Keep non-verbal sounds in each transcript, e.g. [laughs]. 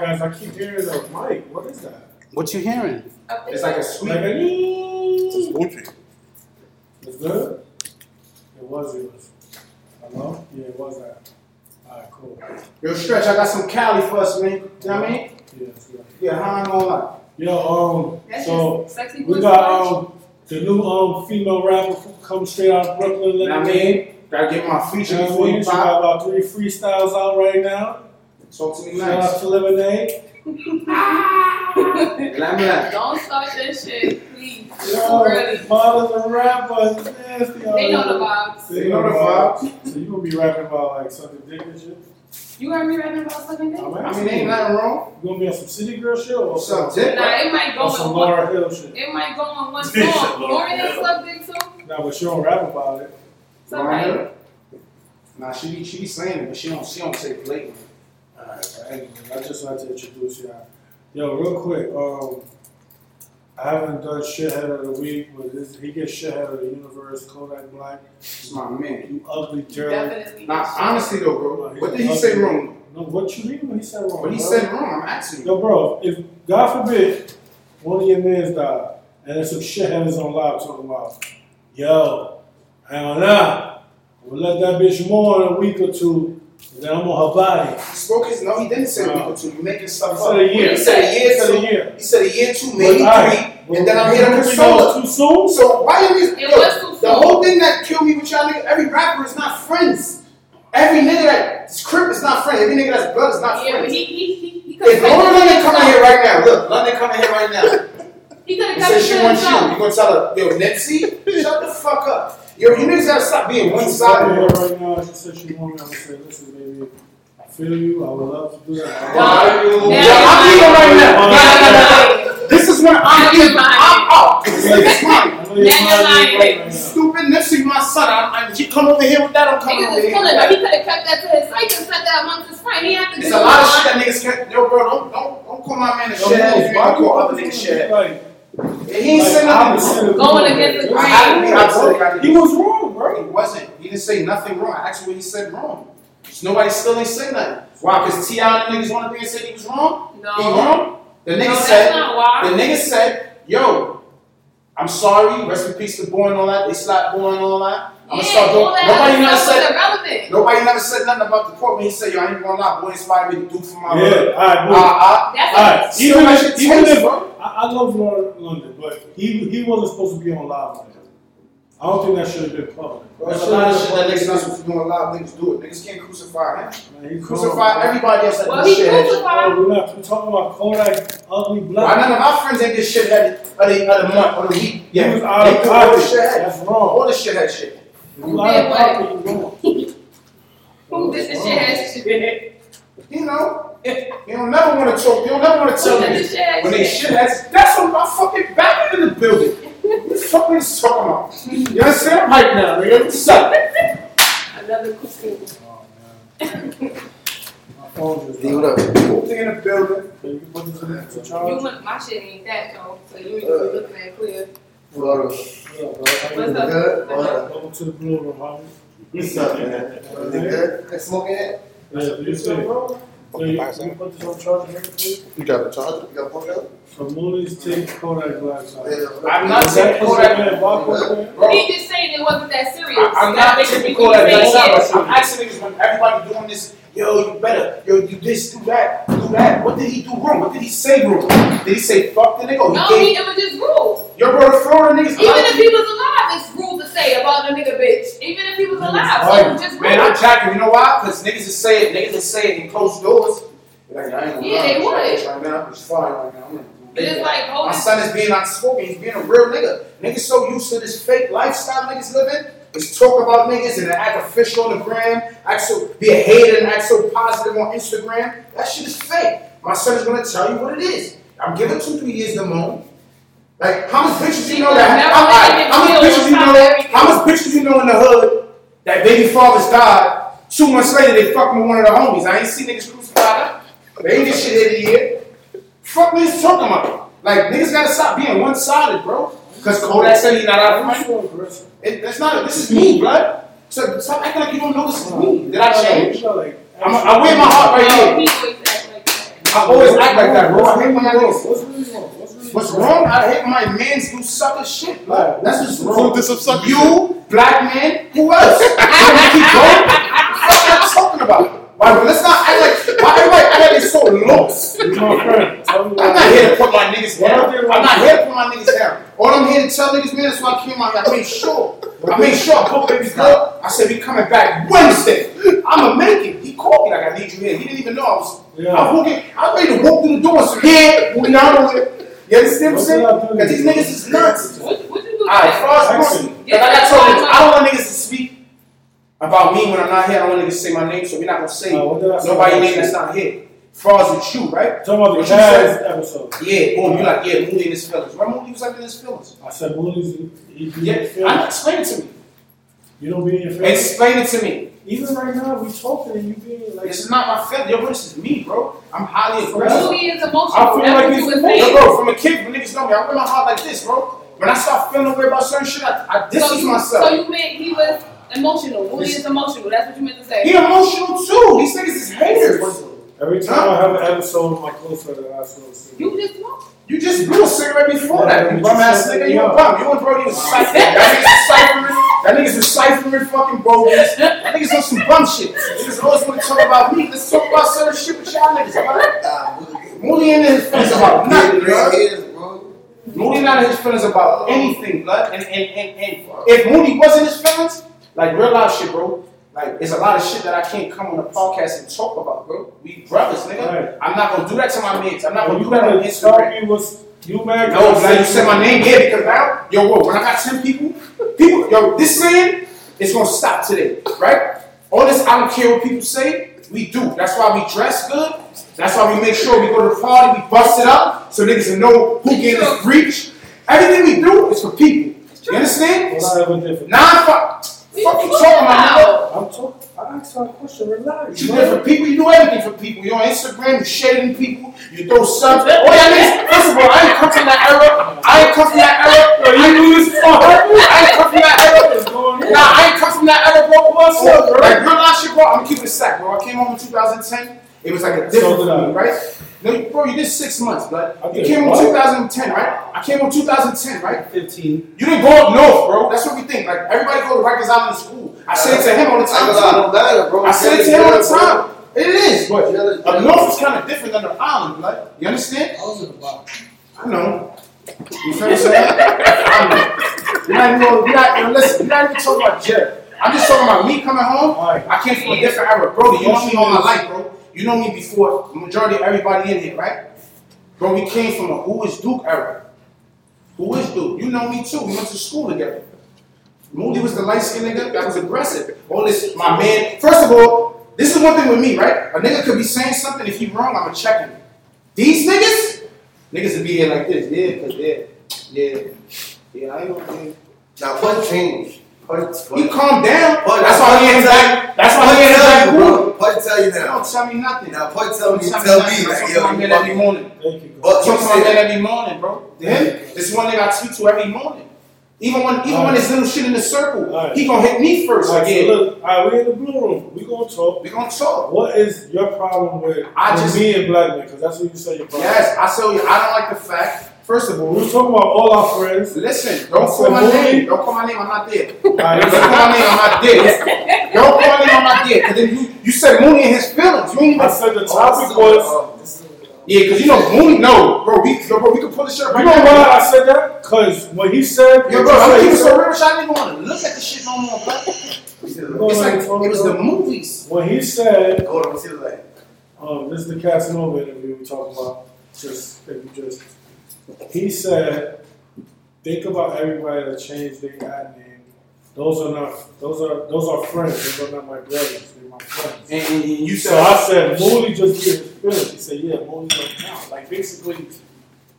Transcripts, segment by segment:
Guys, I keep hearing the mic. What is that? What you hearing? It's like a sweet. Like a It's Gucci. It's good? It was yours. Hello? Yeah, it was that. Alright, cool. Yo, stretch. I got some Cali for us, man. You know what I mean? Yes, yeah. Yeah, how I'm gonna lie. Yo, um, That's so just sexy we boy got style. um the new um female rapper who come straight out of Brooklyn. You know what I mean? Gotta get my You feature know I before mean? you She got about three freestyles out right now. Talk to me Shout out nice. to Lemonade. And I'm like, Don't start that shit, please. It's too Yo, models and rappers, nasty. They know the vibes. They know the vibes. So you gonna be rapping about like something dick and shit? You heard me rapping about sucking dick? I'm I mean, ain't nothing wrong. You gonna be on some city girl shit or Suck some, dick. Nah, it might go on some in one. Lauryn Hill shit? It might go on one [laughs] She said song. Laura Lauryn Hill Hill. suck dick too. Nah, but she don't rap about it. So right. Nah, she be she be saying it, but she don't she don't say it blatantly. But anyway, I just like to introduce y'all. Yo, real quick, um, I haven't done shithead of the week, but this, he gets shithead of the universe, Kodak Black. It's my man. You ugly jerk. Nah, honestly though, bro, what did he say wrong? No, what you mean when he said wrong? What he bro? said wrong? I'm asking you. Yo, bro, if God forbid one of your mans died, and there's some shitheads on live talking about, yo, hang on now, we'll let that bitch mourn a week or two, and then I'm on her body. He spoke his no, he didn't say a week or two. You making He stuff said up. a year. He said a year He said a two. year. He said a year two, maybe But, alright, three, and then I'm here to you think console that her. was Too soon? So why are you? It yo, too the whole thing that killed me with y'all niggas, every rapper is not friends. Every nigga that's crip is not friends. Every nigga that's blood is not Yeah, but friends. he he he he If Lauren London coming here right now, look, London coming here right now. He could have He kept said it she to wants you. himself. You gonna tell her, yo, Nipsey, shut the fuck up. Yo, you niggas gotta stop being one sided, right now, she said she wanted me to say, listen, baby, I feel you, I would love to do that. Why you? Now I'm lying. even right now. Now Nah, nah, nah, nah. This is when I'm you're in. I'm out. This is mine. I know Now you're lying lying. right. Stupid Nipsey, my son. I, I, you come over here with that, I'm coming Niggas over was here. pulling with him. that. He could have kept that to his site and said that amongst his friends. He had to do There's do a lot of shit that niggas can't. Yo, bro, don't don't don't call my man a Yo, shit. bro, If you why gonna call you other niggas shit. Like, He ain't say like, nothing. opposite Going against the bro. I had to be opposite. I He was wrong, bro. He wasn't. He didn't say nothing wrong. I asked him what he said wrong. Nobody still ain't say nothing. Why? Because T.I. and the niggas want to be and say he was wrong? No. He wrong? The No, nigga that's said, the nigga said, yo, I'm sorry, rest in peace to boy and all that. They slapped boy and all that. I'm yeah, gonna start doing. Nobody never said. irrelevant. Nobody never said nothing about the court when he said, yo, I ain't gonna lie, boy inspired me to do for my Yeah, brother. alright, Uh, boom. uh, That's Alright, still even that if, shit even if. I, I love Lauren London, but he he wasn't supposed to be on live like. I don't think that should have been public. There's a lot of shit that niggas not supposed to do a lot. Niggas do it. Niggas can't crucify him. Man, he Crucify everybody else that Well, do he shit. crucified. Oh, we're not we're talking about Kodak ugly black. Why none of our friends ain't get shit headed of the, of the month or the week? He Yeah, was out they of all the pocket. shit. That's wrong. All the shit head shit. If you out of pocket, you wrong. Who did the shit ass shit? You know, you don't never want to talk. You don't never want to tell Who did the me when they shit? shit heads. That's what my fucking back in the building. What the fuck are you talking about? You understand? I'm hyped now, nigga. What's up? Another cuckoo. Oh man. My phone just Dude, up. Moving in the building. You put this in the charge? look, my shit ain't that though, so you ain't really looking at clear. Well, What's up, you Good? Welcome to the blue room, homie. What's up, man? Everything good? Got smoking it? Yeah, you see. So you, you put this on charge here, please? You got a charger? You got plug out? So Mooney's take Kodak Black's out. I'm not taking Kodak. He just saying it wasn't that serious. I'm not taking me call that think like it is. I'm asking niggas when everybody doing this, yo, you better, yo, you this, do that, do that. What did he do wrong? What did he say wrong? Did he say fuck the nigga? Or he No, gave, he, it was just rude. yo, bro, the Florida niggas. Even if he was alive, it's rude to say about the nigga bitch. Even if he was alive, so it just rude. Man, I'm jacking. You know why? Because niggas is saying, niggas is saying in closed doors. Like, I ain't gonna Yeah, they would. Right now, it's fine right now. I'm gonna- It's like My son is being outspoken. He's being a real nigga. Niggas so used to this fake lifestyle niggas living. Is talk about niggas and act official on the gram, act so be a hater and act so positive on Instagram. That shit is fake. My son is gonna tell you what it is. I'm giving two, three years to moan. Like how much bitches you know that? How, him how much bitches you know? everything. How much bitches you know in the hood that baby fathers died? Two months later, they fucking with one of the homies. I ain't see niggas crucify them. They ain't get shit every year. Fuck niggas talking about. Like niggas gotta stop being one sided, bro. Cause Kodak said he not out of Why money. you? It, that's not. This is me, blood. So stop acting like you don't know this is me. Did I change? You know, like, I'm, I wear my heart right here. he always act like that. I always act like that, bro. I hate when y'all wrong? niggas. What's wrong? What's really What's wrong? I hate when my mans do sucker shit, bro. That's what's wrong. did some sucker shit? You, black man, who else? You want me to keep going? What the fuck am I talking about? Why, but let's not act like, why everybody act like they so lost? You my friend. Tell me I'm not here to put my niggas down. I did I'm not here to put my niggas down. All I'm here to tell niggas, man, that's why I came out here. I made sure. I made sure I booked baby girl. I said, we coming back Wednesday. I'ma make it. He called me like, I need you here. He didn't even know I was, Yeah. I was walking, I was ready to walk through the door. So here, we on it. You understand what I'm saying? What did I do? Because these niggas is nuts. What, what you do? Alright, Frost Accent. Murphy. Like I told you, I don't want niggas to speak about me when I'm not here. I don't want niggas to say my name, so we're not gonna say Uh, what did I say nobody about name that's not here. Frost with you, right? Talking about What the you past episode. Yeah, boom, you like, yeah, Moody in his feelings. Remember Moody was like in his feelings? I said Moody's, he be Yeah, in your I feelings. explain it to me. You don't be in your feelings. Explain it to me. Even right now, we talking and you being like, This is not my feeling. Yo, bro, this is me, bro. I'm highly aggressive. Louis is emotional. I feel That's like what it's you were emotional. Yo, bro, from a kid, when niggas know me, I wear my heart like this, bro. When I start feeling weird about certain shit, I, I So distance you, myself. so you meant he was emotional. Louis is emotional. That's what you meant to say. he emotional too. These niggas is haters. Every time I have an episode with my close friend, I ask her, You just smoke. You just blew a cigarette before that, you bum ass nigga. You a bum. You and Brody was ciphering. That nigga's ciphering. That nigga's was ciphering fucking bogus. That nigga's on some bum shit. Niggas always want to talk about me. Let's talk about certain shit with y'all niggas, man. Nah, Moody. Moody his feelings about nothing, bro. red ears, bro. Moody not in his feelings about anything, blood. And, and, and, and if Moody was in his feelings, like real life shit, bro. Like, it's a lot of shit that I can't come on the podcast and talk about, bro. We brothers, nigga. Right. I'm not gonna do that to my mates. I'm not gonna you do that on gotta tell Instagram. me what's, you mad? No, like you said my name, yeah, because now, yo, whoa, when I got 10 people, people, yo, this saying is gonna stop today, right? All this, I don't care what people say, we do. That's why we dress good. That's why we make sure we go to the party, we bust it up, so niggas will know who getting this breach. Everything we do is for people. You understand? What I ever did for Nah, fuck, you talking about, I'm talking, I asked her a question, relax. You for people, you do everything for people. You're on Instagram, you shading people, you throw subs. Oh yeah, niggas, first of all, I ain't come from that era. I ain't come from that era. Yo, you lose [laughs] I ain't come from that era. Nah, I ain't come from that era, bro. What's up, bro? Like real life shit, bro. I'm keeping it stacked, bro. I came home in 2010. It was like a different So did I. for me, right? No, you- bro, you did six months, but you came home what? 2010, right? I came in 2010, right? 15. You didn't go up north, bro. That's what we think. Like everybody go to Rikers Island school. I say it to him all the I ain't gonna lie, time. don't matter, bro. I say it to him all the time. It is, but Jealous, up north is kind of different than the island, like you understand? I was in the box. I know. You feel what I'm saying? I know. You're not even gonna, you're not, yo, listen, you're not even talking about Jeff. I'm just talking about me coming home. Alright. I came from a different era. Brody, you know me all my life, bro. You know me before the majority of everybody in here, right? Bro, we came from a who is Duke era. Who is Duke? You know me too. We went to school together. Moody was the light skinned nigga that was aggressive. All this, my man. First of all, this is one thing with me, right? A nigga could be saying something. If he wrong, I'ma check him. These niggas, niggas would be here like this. Yeah, cause yeah, yeah, yeah. I ain't gonna. Now, Pud changed. He calmed down. Pud, That's why he ain't back. That's why he ain't tell back. you, cool. bro. Pud tell you now. Don't tell me nothing. Now, Pud tell me, tell me tell nothing. me, I like, talk to yo, you every morning. Thank you. But Talk you to my said, every morning, bro. To him, this one nigga I speak to every morning. Even when even when Alright. there's little shit in the circle, Alright. he gonna hit me first. Alright, Like, so look, alright, we in the blue room. We gonna talk. we gonna talk. What is your problem with, I with just- me and black men? Because that's what you say your problem. Yes, I tell you, I don't like the fact. First of all, We were talking about all our friends. listen, don't call my name. Don't call my name. I'm not there. Don't call my name. I'm not there. Don't call my name. I'm not there. Cause then you you said Mooney in his feelings. You ain't I said the topic was. Yeah, cause you know Mooney. No, bro. We yo, bro. We can pull the shirt You right know now. why I said that? Because when he said, Yo, bro, I'm keeping he so real. I didn't even want to look at the shit no more, bro. It's like it was the movies. when he said, Hold on, see the light. um, this is the Casanova interview we talking about. Just if you just, he said, think about everybody that changed their ad name. Those are not, those are, those are friends. Those are not my brothers. They're my friends. And, and, and you So said I said, Mooney just gave his feelings. He said, yeah, Mooney don't count. Like basically,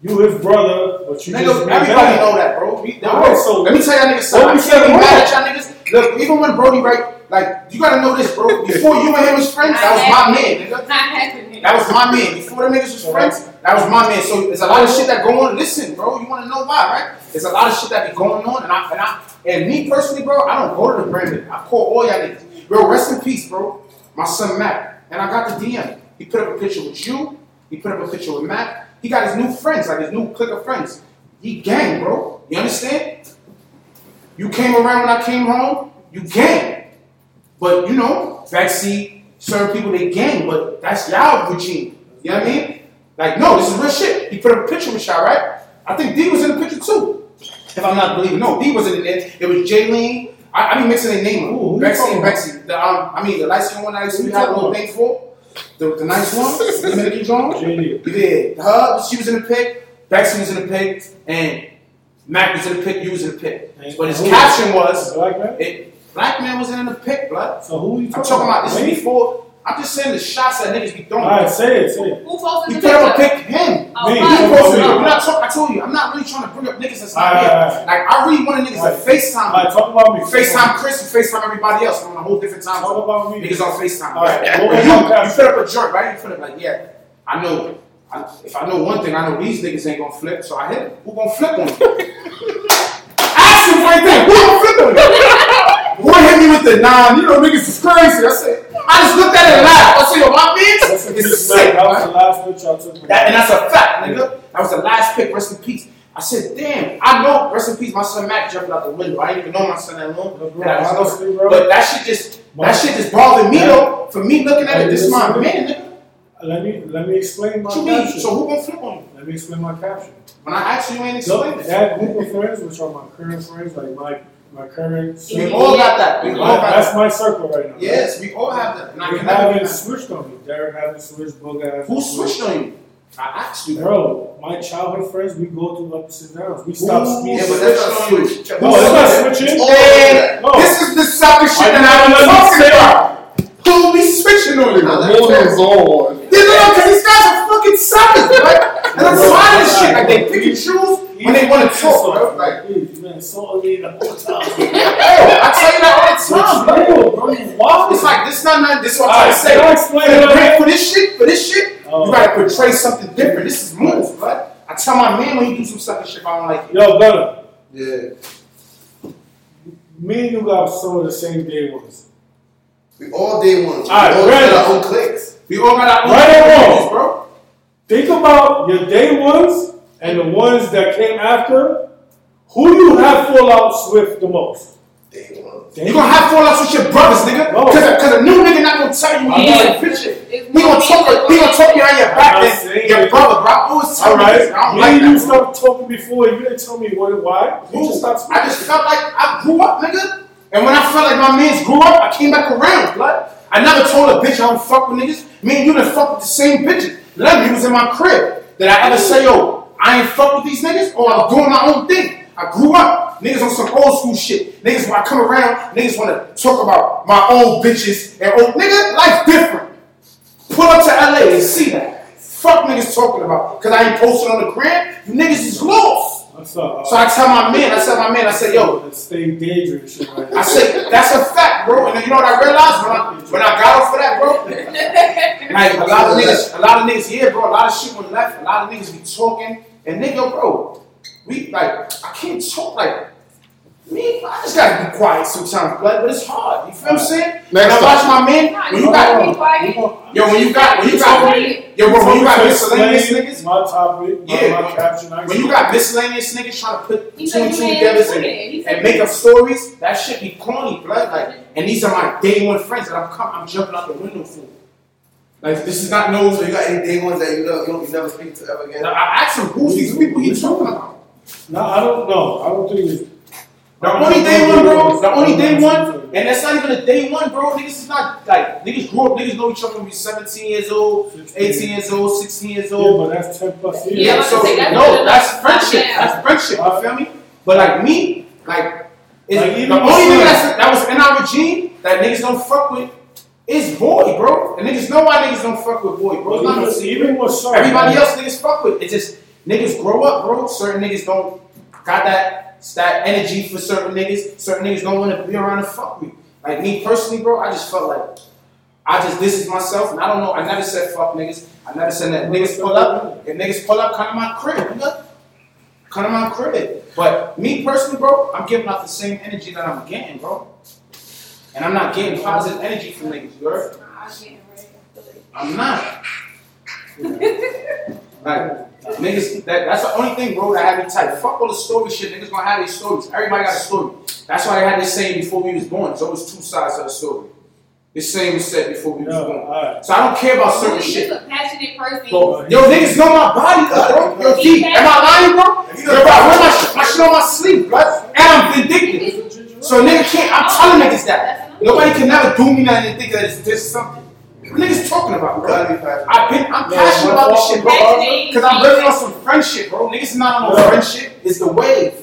you his brother, but you Nigga, just everybody know that, bro. We, right, so- let me tell y'all niggas So something. I said can't be mad at y'all niggas. Look, even when Brody, right, like, you gotta know this, bro. Before you and him was friends, that was my man, nigga. Not happening. That was my man. Before the niggas was friends, that was my man. So there's a lot of shit that go on. Listen, bro, you wanna know why, right? There's a lot of shit that be going on, and I and I and me personally, bro, I don't go to the Brandon. I call all y'all niggas. Bro, rest in peace, bro. My son Matt. And I got the DM. He put up a picture with you, He put up a picture with Matt. He got his new friends, like his new clique of friends. He gang, bro. You understand? You came around when I came home, you gang. But you know, backseat, certain people they gang, but that's y'all regime. You know what I mean? Like, no, this is real shit. He put up a picture with y'all, right? I think D was in the picture too. If I'm not believing, no, D wasn't in it. It was Jaylene. I, I be mixing their name up. talking and? Bexy. The, um, I mean, the light skin one I used to have a little thing for. The, the nice one, [laughs] the Dominican. JD. Yeah, her, she was in the pic, Bexy was in the pic, and Mac was in the pic, you was in the pic. But his caption was, it, Black man was in the pic, blood. So who you I'm talking, talking about this is before, I'm just saying the shots that niggas be throwing. Alright, say it, say it. Who posted He the put up a him. Oh, Me. He posted it. I'm not talk, I told you, I'm not really trying to bring up niggas that's not Alright, here. alright. Like, I really wanted niggas Alright. to FaceTime Alright, me. talk about me. FaceTime Chris and FaceTime everybody else. I'm on a whole different time Talk about me. Niggas on FaceTime. Alright, Right? what But was you, my you caption? put up a joint, right? You put up like, yeah, I know. I, if I know one thing, I know these niggas ain't gonna flip, so I hit them. Who gonna flip on you? [laughs] Ask him right there. Who gonna flip on you? Boy hit me with the nine. You know niggas is crazy. I said, I just looked at it and laughed. I said, yo, my bitch is sick. That was the last picture I took. That, and that's a fact, nigga. That was the last pick. Rest in peace. I said, damn, I know. Rest in peace. My son Mac jumped out the window. I didn't even know my son that long. Bro, And I was honestly, bro. But that shit just, My- that shit just bothered me Yeah. though. For me looking at it, this is my man, nigga. Let me let me explain my What caption. So who gonna flip on you? Let me explain my caption. When I asked you, you ain't Look, explain it. that group of friends, which are my current friends, like my my current. We Yeah. all got that. We all My- got that's that. my circle right now. Yes, we all have that. And I We can never haven't be switched on me. Derek hasn't switched. Boog hasn't. Who switched on you? I asked you. Bro, my childhood friends, we go through ups and downs. We stop Who speaking. Yeah, but that's not switch. No, it's not switching. Oh, all. No. Oh. This is the sucker shit I that I'm what talking about. Who be switching on you? Now Yeah, that- Moon is on. no, because these guys are fucking suckers, right? [laughs] And I'm tired of shit. Like they pick and choose when they want to talk, bro. Like, Please, man, so ugly the whole time. yo, I tell you that all the time, bro. Bro, bro, you wild. It's like this not not this is what I'm Alright, trying to say. can I explain For, it? for this shit, for this shit, Oh. you gotta portray something different. This is moves, bro. I tell my man when he do some sucker shit, I don't like it. Yo, Gunner, Yeah. me and you got some of the same day ones. We all day ones. We Alright, all ready. got our own clicks. We all got our own Right or wrong? bro. Think about your day ones and the ones that came after. Who you have fall out with the most? Day ones. You gonna have fallouts with your brothers, nigga. No. Cause, a, Cause a new nigga not gonna tell you when he Yeah. got a picture. It's He gonna talk, he gonna talk behind your back I'm then. saying Your brother, bro. I always tell All right, niggas, I don't me like and you that. bro. started talking before. You didn't tell me what, why. You Who? just stopped I just felt like I grew up, nigga. And when I felt like my mans grew up, I came back around, blood. I never told a bitch I don't fuck with niggas. Me and you done fuck with the same bitches. Lemon, was in my crib. Did I ever say, yo, I ain't fuck with these niggas? Or I'm doing my own thing. I grew up. Niggas on some old school shit. Niggas, when I come around, niggas wanna talk about my old bitches and old nigga, life different. Pull up to LA and see that. Fuck niggas talking about. Cause I ain't posted on the gram. You niggas is lost. What's up? Uh, so I tell my men, I tell my men, I said, yo, Let's stay dangerous. Shit like I said, that's a fact, bro. And you know what I realized when I when I got off of that, bro? [laughs] Like a lot of niggas, a lot of niggas, yeah, bro. A lot of shit went left. A lot of niggas be talking, and nigga, bro, we like I can't talk like me. I just gotta be quiet sometimes, blood. But it's hard. You feel what I'm saying? When I Next watch my man, when you got yo, when you got when you got yo, bro, when you got miscellaneous niggas. My topic, my, Yeah, my caption. When you got miscellaneous niggas trying to put He two and you two together and, it. He said and make up stories, that shit be corny, blood. Like, and these are my day one friends that I'm come, I'm jumping out the window for. Like, this is not no. So you got any day ones that you know you don't you never speak to ever again? Now, I asked him, who's these people he talking about? No, I don't know. I don't think it's. The only day one, bro. The only day one, and that's not even a day one, bro. Niggas is not like niggas grew up. Niggas know each other when we 17 years old, 18 years old, 16 years Yeah, old. but that's ten plus years. Yeah, so gonna say, that's no, that's friendship. That's friendship. You feel me? But like me, like, it's, Like, the only nigga that's, that was in our regime that niggas don't fuck with is boy, bro. And niggas know why niggas don't fuck with boy, bro. It's not even, secret. even with some, Everybody else niggas fuck with. It's just niggas grow up, bro. Certain niggas don't got that that energy for certain niggas. Certain niggas don't want to be around and fuck me. Like me personally, bro, I just felt like I just this is myself, and I don't know. I never said fuck niggas. I never said that niggas pull up. If niggas pull up, come to my crib, nigga. Come to my crib. But me personally, bro, I'm giving out the same energy that I'm getting, bro. And I'm not getting positive energy from niggas, you heard? I'm not. [laughs] Like, niggas, that, that's the only thing, bro, that had me tight. Fuck all the story shit. Niggas gonna have these stories. Everybody got a story. That's why they had this saying before we was born. There's always two sides of the story. This same was said before we was born. alright. So I don't care about certain He's shit. a passionate person. Bro, yo, niggas know my body, bro. Yo, D, am I lying, bro? Yo, bro, I wear my, sh- my shit on my sleeve, bro. And I'm vindictive. So a nigga can't, I'm telling niggas that. Nobody can never do me nothing and think that it's just something. What niggas talking about, bro? Gotta be passionate. I've been, I'm No, passionate my about this shit, bro. Because I'm living on some friendship, bro. Niggas not on no Yeah. friendship. It's the wave.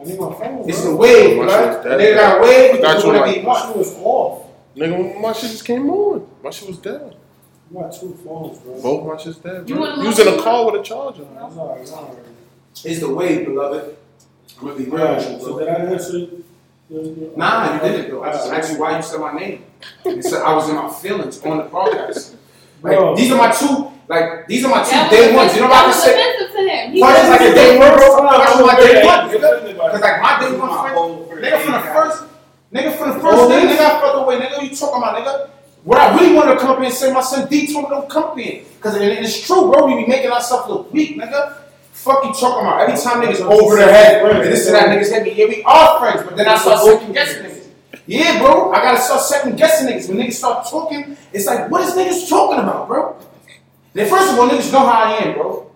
I need my phone. It's bro. the wave, My bro. shit's dead. Nigga got wave, I you got can do you whatever like- you My shit was off. Nigga, my shit just came on. My shit was dead. You got two phones, bro. Both my shit's dead. You Bro. wanna You was in a look- car with a charger. That's alright, that's alright. It's the wave, beloved. Really real, Right, with you, so did I answer? your- your- Nah, you didn't, though. I just asked you why you said my name. You said I was in my feelings on the podcast. Bro. Like, these are my two, like, these are my two That day ones. You know what I that can was say? to him. He But it's like a day one, bro. That's my day one, Cause like my day one friend, nigga from the first, nigga from the first day, nigga I felt away, nigga. You talking about, nigga? What I really wanted to come up here and say, my son D told me don't come up here. Cause it, it's true, bro. We be making ourselves look weak, nigga. Fuck you talking about? Every time niggas over the head, and this and that, niggas hit me. Yeah, we are friends, but then I start second guessing niggas. Yeah, bro. I gotta start second guessing niggas. When niggas start talking, it's like, what is niggas talking about, bro? Then first of all, niggas know how I am, bro.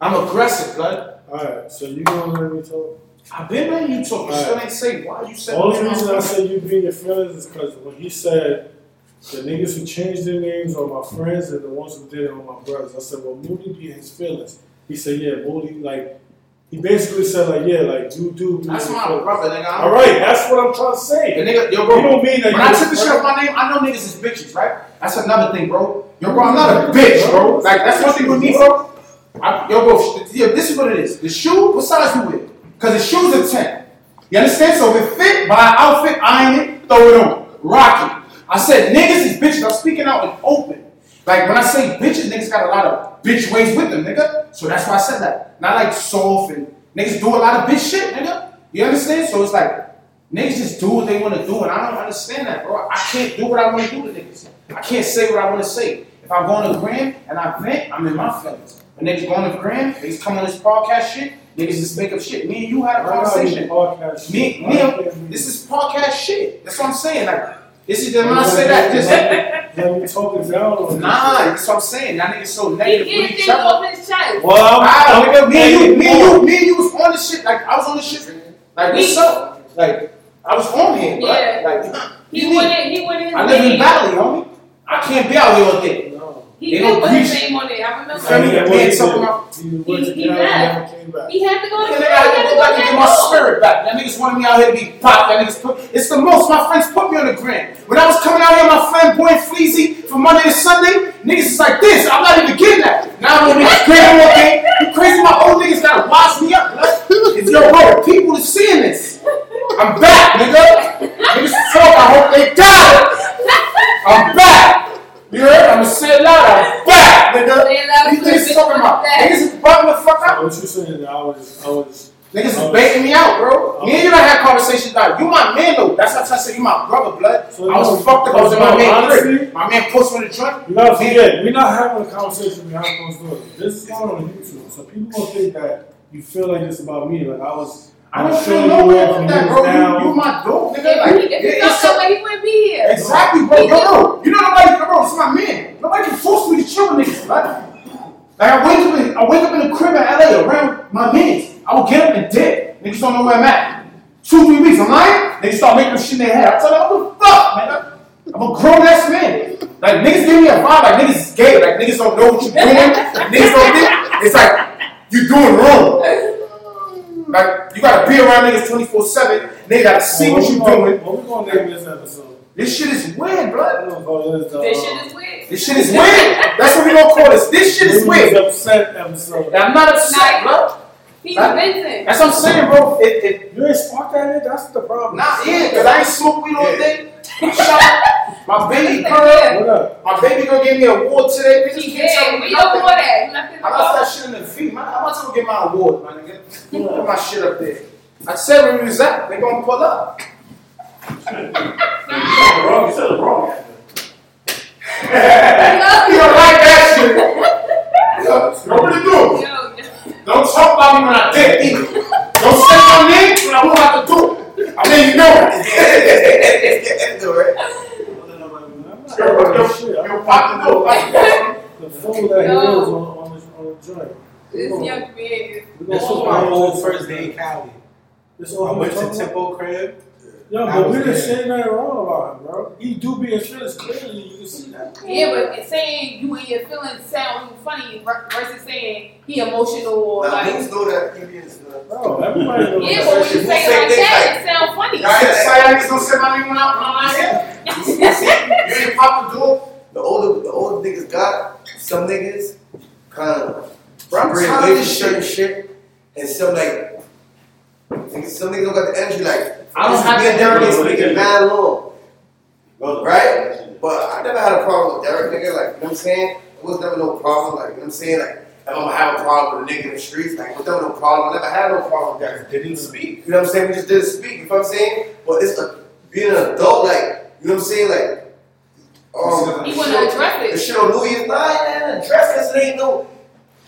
I'm aggressive, blood. Alright, so you gonna let me talk? I've been letting you talk. You still ain't say why you The said only reason I said you be in your feelings is because when he said the niggas who changed their names are my friends and the ones who did it are my brothers, I said, well, Moody be his feelings. He said, yeah, Moody, like, he basically said, like, yeah, like, you do. be That's my brother, nigga. All right, that's what I'm trying to The say. nigga, yo, You bro. don't mean that When you I took the shit off my name, I know niggas is bitches, right? That's another thing, bro. Yo, bro, I'm not a bitch, bro. Like, that's one thing with me, bro. I, yo, bro, sh- yo, this is what it is. The shoe, what size you wear? Because the shoe's a 10. You understand? So if it fit, buy an outfit, iron it, throw it on. Rock it. I said, niggas is bitches. I'm speaking out in open. Like, when I say bitches, niggas got a lot of bitch ways with them, nigga. So that's why I said that. Not like soft and niggas do a lot of bitch shit, nigga. You understand? So it's like, Niggas just do what they want to do, and I don't understand that, bro. I can't do what I want to do to niggas. I can't say what I want to say. If I go on the gram and I vent, I'm in my feelings. When niggas go on the gram, niggas come on this podcast shit, niggas just make up shit. Me and you had a conversation. Me, me, this is podcast shit. That's what I'm saying. Like, this is when I say that, just Let me talk it down nah. That's what I'm saying. Y'all niggas so negative getting with each things other. off his chest. Well, I'm, Wow, I'm, nigga, me and you, me and you, me and you was on the shit. Like I was on the shit. Like what's up? Like I was on him. Yeah. Like He you mean? went in, he went in I live in name. Valley, homie. I can't be out here all day. No. He They did don't put his name on it. I remember. Feel me? Yeah, Man, what he about- He He- to he left. came back. He had to go to Yeah, jail. nigga, He had had to go back and get my spirit back. That niggas wanted me out here to be pop. That niggas put. It's the most. My friends put me on the gram. When I was coming out here, my friend Boy Fleazy from Monday to Sunday, niggas is like this. I'm not even getting that. Now I'm on this gram all day. You crazy? My old niggas gotta wash me up. It's yo, bro. People are seeing this. I'm back, nigga. Niggas talk. I hope they got it. I'm back. You heard? I'ma say it loud. I'm back, nigga. Say it loud, These niggas bitch, talking I'm about. back. Niggas is bugging the fuck out. What you saying? I was, I was. Niggas is baiting me out, bro. Me and you done had conversations about you my man though. That's what I said. You my brother, blood. So, I was no, fucked up. I was in my man honestly, crib. My man posted on the joint. You gotta forget, we're not having a conversation behind closed doors. This is going on YouTube, so people gonna think that you feel like it's about me. Like I was. I don't was feel no you way about from that, bro. down. You, you my dog, nigga. Like, he, if it- he it's felt so- that way, wouldn't be here. Exactly, bro. Yo, bro. You know nobody, bro. It's my man. Nobody can force me to chill with niggas, blood. Like I wake up, in, I wake up in the crib in LA around my mans. I will get up and dip. Niggas don't know where I'm at. Two, three weeks, I'm lying. They start making shit in their head. I tell them, what the fuck, man? I'm a grown ass man. Like niggas give me a vibe like niggas is gay. Like niggas don't know what you're doing. niggas don't think it's like you're doing wrong. Like you gotta be around niggas 24 seven. They gotta see what you're doing. What we gonna name this episode? This shit is weird, blood. We're gonna call this. shit is weird. This shit is weird. That's what we gonna call this. This shit is Moody weird. upset episode. I'm not upset, bro. He's That- Vincent. That's what I'm saying, bro. It, it, You ain't spark that in. That's the problem. not yeah, cause I ain't smoke weed all day. Shout my baby [laughs] girl. My baby girl gave me an award today. Niggas He can't tell did. me We don't nothing. want that. You left it I left that shit in the feet, man. I'm about to go get my award, man. Nigga. Put my shit up there. I said where we was at. They gonna pull up. Wrong. You said it wrong. You don't like that shit. Yo, you do. Yo, yo. Don't talk about me when I did either. Don't say my name when I won't have to do it. I mean, you know it. Do it. Yo, yo, yo, pop. Pop the door. The fool that he Yo. is on, on his on the joint. This young man is. This was my about whole first day in Cali. I went to talking? Tempo crib. Yo, I but we was didn't there. say nothing wrong about him, bro. He do be his feelings clearly. You can see that. Yeah, but saying you and your feelings sound funny versus saying he emotional or Now, like. niggas know that Indians. Uh, Bro, everybody knows Yeah, that. but when you say it like that, it sounds funny. Y'all ain't say y'all niggas don't say my name when I- when I'm not. You ain't pop the door. the older, the older niggas got some niggas kind of Bro, I'm tired of from this certain shit. shit, and some like niggas, some niggas don't got the energy like. I don't this have me and the Derek is speaking mad long, right? But I never had a problem with Derek, nigga. Like you know what I'm saying? It was never no problem. Like you know what I'm saying? Like if I'm gonna have a problem with a nigga in the streets, like it was never no problem. I never had no problem with Derek. Didn't speak. You know what I'm saying? We just didn't speak. You know what I'm saying? But it's like being an adult, like you know what I'm saying? Like um, He wanna address the it. shit on New Year's Night, man. Address this. It ain't no.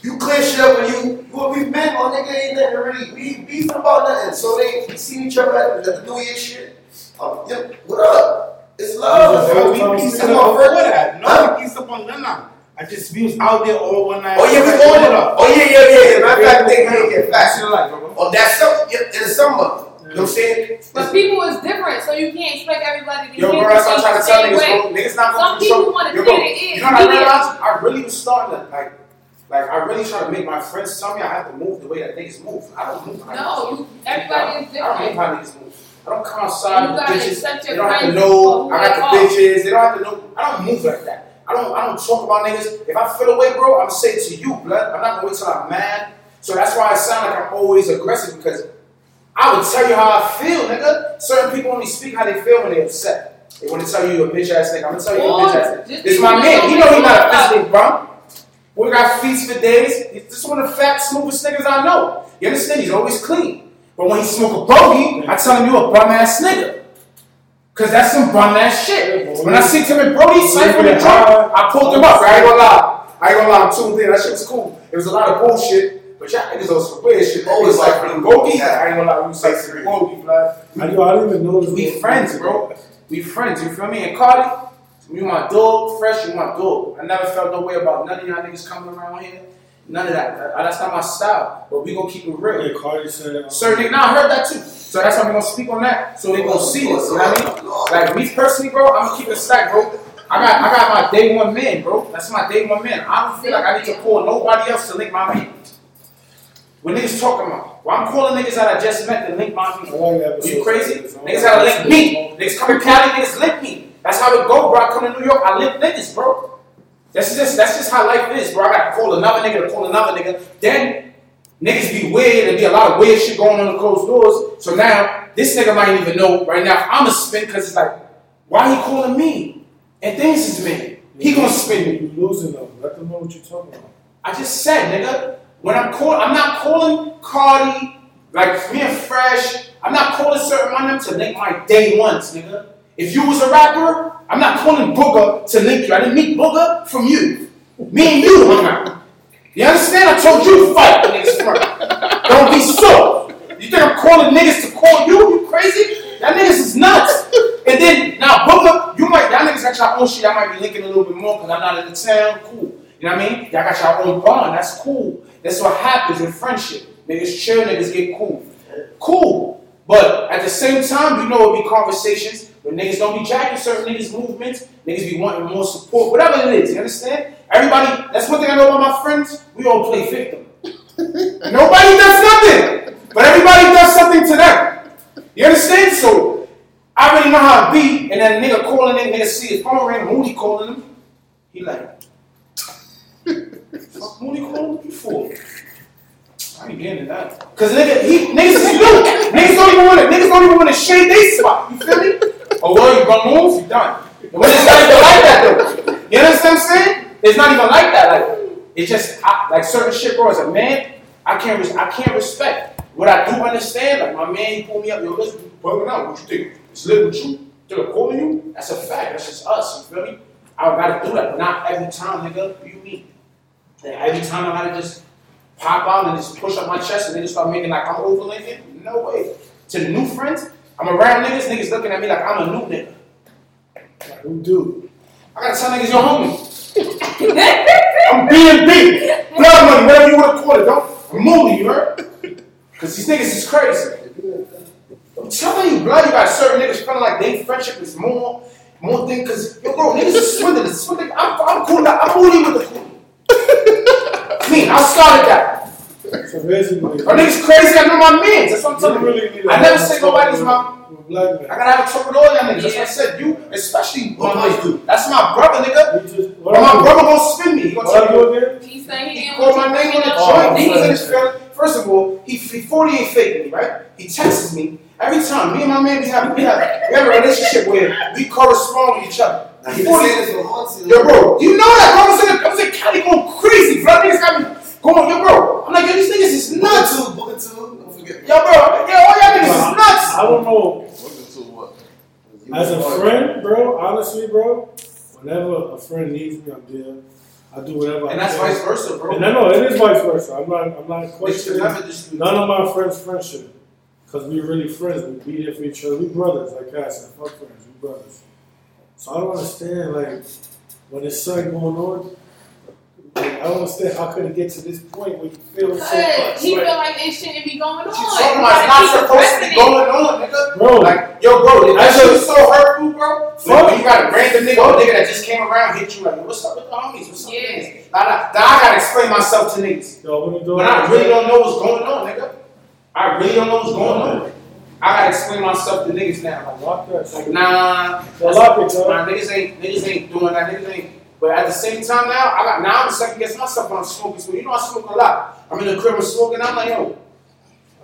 You clear shit up when you you what we been on, nigga. Ain't nothing really. We beefing about nothing. So they we see each other at, at the New Year's shit. Um, yeah, what up? It's love. Yeah, bro. we We pieced pieced up up on first. that, no, we pieced up on Lena. I just we was out there all one night. Oh yeah, we on it. Oh yeah, yeah, yeah. yeah. Matter of fact, they yeah, yeah, facts. like, bro. Oh, that's some yeah, in the summer. You know what I'm saying? But people is different, so you can't expect everybody to Yo, hear bro, that's what I'm trying to tell same niggas, way. bro. Niggas not Some gonna people control. wanna Yo, fit bro. You know what I Media. realized? I really was starting to, like, like, I really try to make my friends tell me I have to move the way that niggas move. I don't move how No, you, everybody is different. I don't move how niggas move. I don't come outside You with gotta bitches. accept They don't have to know. I got the bitches. They don't have to know. I don't move like that. I don't. I don't talk about niggas. If I feel away, bro, I'm gonna say it to you, blood. I'm not gonna wait till I'm mad. So that's why I sound like I'm always aggressive because I would tell you how I feel, nigga. Certain people only speak how they feel when they're upset. They want to tell you a bitch ass nigga. I'm gonna tell you you're a bitch ass nigga. This is my man. you He know he not a physical bum. We got feats for days. He's just one of the fat, smoothest niggas I know. You understand? He's always clean. But when he smoke a bogey, I tell him you a bum ass nigga. Cause that's some bum ass shit. When I see Tim and Brody cyphering the drunk, I pulled him up. I ain't gonna lie. I ain't gonna lie. I'm tuned in. That shit was cool. It was a lot of bullshit. But y'all niggas on some weird shit. Always like the bogey. I ain't gonna lie. We say some bogey, blood. I, yo, I didn't even notice. We friends, bro. We friends, you feel me? And Cardi, you my dog, fresh, you my dog. I never felt no way about none of y'all niggas coming around here. None of that. That- That's not my style. But we gonna keep it real. Yeah, Cardi said. um, Certain niggas, now I heard that too. So that's why we gonna speak on that. So they gonna see this. You know what I mean? Like me personally, bro, I'm gonna keep it stacked, bro. I got I got my day one man, bro. That's my day one man. I don't feel like I need to call nobody else to link my man. When niggas talking about, well, I'm calling niggas that I just met to link my people. that you crazy? Niggas gotta link me. Niggas come to Cali, niggas link me. That's how it go, bro. I come to New York, I link niggas, bro. That's just that's just how life is, bro. I gotta call another nigga to call another nigga. Then niggas be weird and be a lot of weird shit going on in closed doors. So now this nigga might even know right now I'm a spin because it's like, why he calling me? And things is me. He gonna spin me. You losing them. Let them know what you're talking about. I just said, nigga, when I'm calling, I'm not calling Cardi, like me and Fresh, I'm not calling certain one of them to link my day once, nigga. If you was a rapper, I'm not calling Booger to link you. I didn't meet Booger from you. Me and you hung out. You understand? I told you to fight the niggas. Don't be so. You think I'm calling niggas to call you? You crazy? That niggas is nuts. And then now Booger, you might y'all niggas got your own shit. I might be linking a little bit more because I'm not in the town. Cool. You know what I mean? Y'all got your own bond. That's cool. That's what happens in friendship. Niggas chill, niggas get cool. Cool. But at the same time, you know it'll be conversations where niggas don't be jacking certain niggas' movements. Niggas be wanting more support. Whatever it is, you understand? Everybody, that's one thing I know about my friends. We all play victim. [laughs] Nobody does nothing. But everybody does something to them. You understand? So I already know how it be, and then a nigga calling in, nigga see his phone ring, Mooney calling him. He like, fuck [laughs] Mooney calling you for? I ain't getting that. Cause nigga, he niggas is new. niggas don't even want to niggas don't even want to shade they spot. You feel me? Oh well, you run moves, you're done. But it's not even like that though. You understand what I'm saying? It's not even like that. Like it's just I, like certain shit, bro. As a man, I can't res- I can't respect. What I do understand, like my man, he pulled me up, yo, you bugging out. What you think? It's lit with you? They're calling you? That's a fact. That's just us. You feel me? I gotta do that, but not every time, nigga. You mean? Every time I gotta just pop out and just push up my chest and they just start making like I'm over Lincoln. No way. To new friends, I'm around niggas, niggas looking at me like I'm a new nigga. Like, who do? I gotta tell niggas your homie. [laughs] I'm B&B. Blood money, whatever you wanna call it. Don't, I'm moody, you heard? Cause these niggas is crazy. I'm telling you, blood, you got certain niggas feeling like they friendship is more, more thing. Cause yo, bro, niggas is swindling, swindling. I'm, I'm cool. I'm moody with the cool. Me, I started that. So basically, Are niggas crazy? I know my mans. That's what I'm you telling you. really need to I never have say a talk nobody's with- my. with Black I gotta have a talk with all y'all niggas. That's what I said. You, especially What my boys do? That's my brother, nigga. Just, But my brother gonna spin me. He gonna What tell you. do again? He said he He called my name on the Oh, joint. know. Niggas in his feeling. First of all, he, he 40 ain't faking me, right? He texts me every time. Me and my man, we have we have we have a relationship where we correspond with each other. Now, He he been 40 saying this for months. Yo, bro, you know that, bro. I was in, I was in Cali going crazy. Bro, niggas got me going, yo, bro. I'm like, yo, these niggas is Booker nuts. two, Booker two. Don't forget. Yo, bro, yo, all y'all niggas is nuts. I don't know. Looking to what? As a friend, bro, honestly, bro, whenever a friend needs me, I'm there. I do whatever I And that's can. vice versa, bro. And I know it is vice versa. I'm not. I'm not Niggas should questioning never just do none of my friends' friendship because we really friends. We be there for each other. We brothers, like I said. Fuck friends, we brothers. So I don't understand, like, when there's something going on. Like, I don't understand how could it get to this point where you feel so Cause much. he like, feel like it shouldn't be going on. What You you talking about? gotta It's not supposed to be going on, nigga. bro, Like, yo, bro, that That's shit was so hurtful, bro. Fuck. Like, you got a random nigga or nigga that just came around, hit you like, what's up with the homies? What's up? with Yeah. this? Now, now, now I gotta explain myself to niggas. yo, what you doing? When I really don't know what's going on, nigga. I really don't know what's going on. I gotta explain myself to niggas now. Like, lock that Like, nah, Yo, lock it, yo. nah, niggas ain't, niggas ain't doing that. Niggas ain't. But at the same time now, I got now I'm second guess myself when I'm smoking. So you know I smoke a lot. I'm in the crib and smoking. I'm like, yo,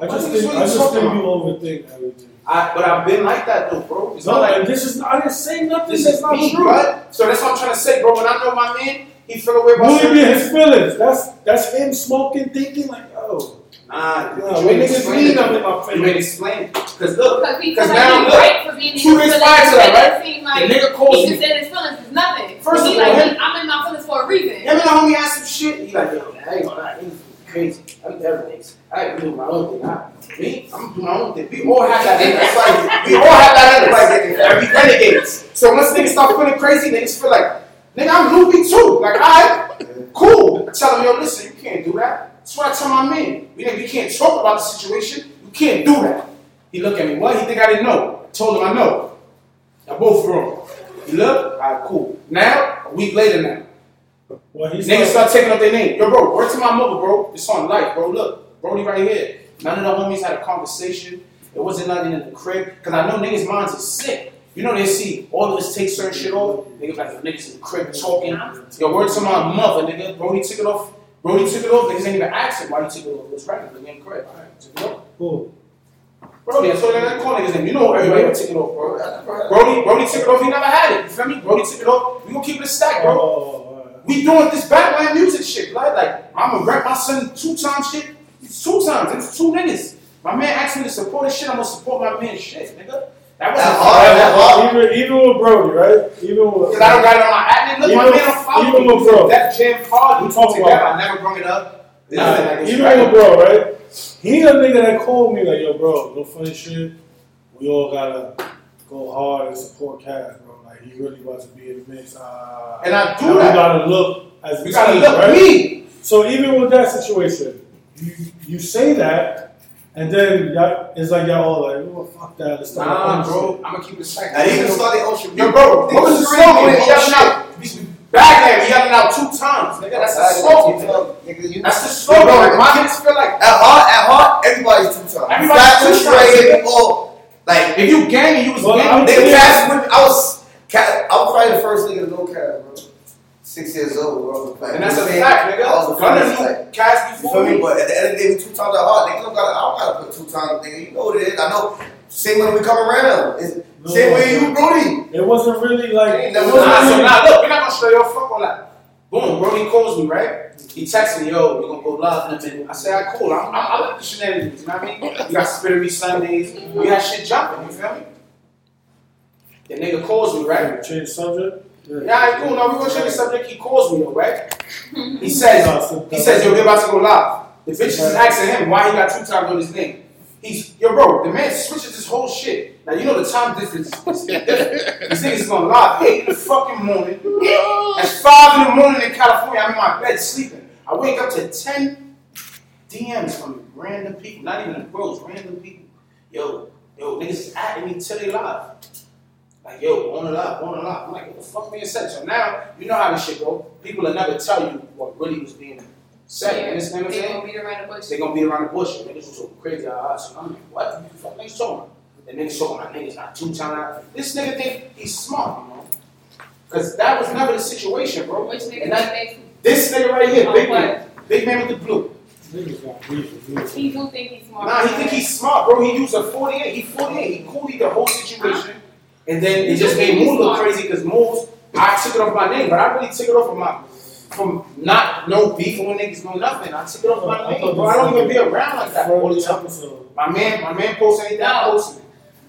I just think, I just think you overthink everything. I, but I've been like that though, bro. It's No, not like and this is I didn't say nothing this that's is not me, true. right? So that's what I'm trying to say, bro. When I know my man, he feel away about Bully certain be things. his feelings. That's that's him smoking, thinking like, oh, Nah, no, you when ain't niggas explain lean it. up in my You ain't face. explain it. Cause look, Because he feel Cause like now look, right for being in his two feelings. responses to that, right? it seem the nigga calls he me. just said his feelings is nothing. First of all, like, him- I'm in my feelings for a reason. Him and the homie had some shit. He like, yo, I ain't gonna lie, niggas crazy. I'm never niggas. I ain't do my own thing. I, me, I'm doing my own thing. We all have that. That's like we all have that. Like that. We renegades. So once niggas start feeling crazy, niggas feel like, nigga, I'm loopy too. Like, alright, cool. I tell him, yo, listen, you can't do that. That's what I tell my man. We, we can't talk about the situation. You can't do that. He look at me. What? He think I didn't know. I told him I know. Y'all both wrong. He look, alright, cool. Now, a week later now. Well, he's Niggas not, start taking up their name. Yo, bro, word to my mother, bro. It's on life, bro. Look, Brody right here. None of the homies had a conversation. It wasn't nothing in the crib. Cause I know niggas' minds is sick. You know they see all of us take certain shit off. Niggas like niggas in the crib talking. Yo, word to my mother, nigga. Brody took it off. Brody took it off. Niggas ain't even ask him why he took it off. It was right. Nigga in the crib. All right, took it off. cool. Brody, I told you that call niggas name. You know everybody would take it off, bro. Brody, Brody took it off. He never had it. You feel me? Brody took it off. We gonna keep it a stack, bro. Oh, alright. We doing this backline music shit, right? Like, I'ma rep my son two times shit. It's two times. It's two niggas. My man asked me to support his shit. I'm gonna support my man's shit, nigga. That wasn't That hard, that hard. even even with Brody, right? Even with Because I don't got it on my app. Look, my man don't follow even with bro. That jam card we We talk talk about- I never brought it up. Nah, Nothing like even right. with bro, right? He a nigga that called me like, yo, bro, no funny shit. We all gotta go hard and support Cass, bro. Like he really wants to be in the mix. Uh, And I do and we that. gotta look as a We gotta team, look right? me. So even with that situation, you you say that, and then y'all, it's like y'all all like, oh fuck that, let's start our Nah, bro. shit. I'm gonna keep it second. Now, they even started ocean. Yo, bro, what was the slogan? He yelling oh, out. Bagland, he yelling out two times. Nigga, that's the slogan. nigga. That's the slogan. Like, my niggas feel like At heart, at heart, everybody's two times. Everybody's two times, straight, people, like, if you gang and you was Well, gang, I'm- they Yeah. cast with, I was, I was probably the first nigga to know Cass, bro. Six years old, bro. Like, and that's a you what I'm fact, nigga. I was the Gunna first, like, knew Cass You before feel me? me. But at the end of the day, we two times at heart. Nigga don't gotta, I don't gotta put two times, nigga. You know what it is. I know. Same when we come around. It's No. same way you, Brody. It wasn't really like Ain't it never wasn't Nah, so really- nah, look, we're not gonna show your fuck on that. Boom, bro, he calls me, right? He texts me, yo, we're gonna go live in a minute. I say, all right, cool. I'm, I'm, I like the shenanigans, you know what I mean? You got Spittery Sundays, we got shit jumping, you feel me? The nigga calls me, right? Change subject. Yeah, alright, cool. Now we're gonna change the subject. He calls me though, right? [laughs] He says, he says, yo, we're about to go live. The bitch is asking him why he got two times on his name. He's, yo, bro, the man switches his whole shit. Now you know the time difference is different. [laughs] These niggas is gonna live eight in the fucking morning. [laughs] It's five in the morning in California. I'm in my bed sleeping. I wake up to ten DMs from random people, not even the bros, random people. Yo, yo, niggas is at me till they live. Like, yo, on the live, on the live. I'm like, what the fuck being said? So now, you know how this shit go. People will never tell you what really was being said. You understand what I'm They saying? gonna beat around the bush. They're gonna beat around the bush. Niggas was so crazy. Uh, so I'm like, what the fuck niggas talking about? The niggas talking about niggas not two times. This nigga think he's smart, you know? Cause that was never the situation, bro. Which nigga that, think this nigga right here, Oh, big what? man, big man with the blue. Niggas got beef. He do think he's smart. Nah, he think he's smart, bro. He used a 48. He 48. He cooled the whole situation. And then it just made Moose look crazy because Moose, I took it off my name, but I really took it off of my, from not no beef with niggas, no nothing. I took it off my name, bro. I don't even be around like that all the First time. episode. My man, my man posts anything, I No. it.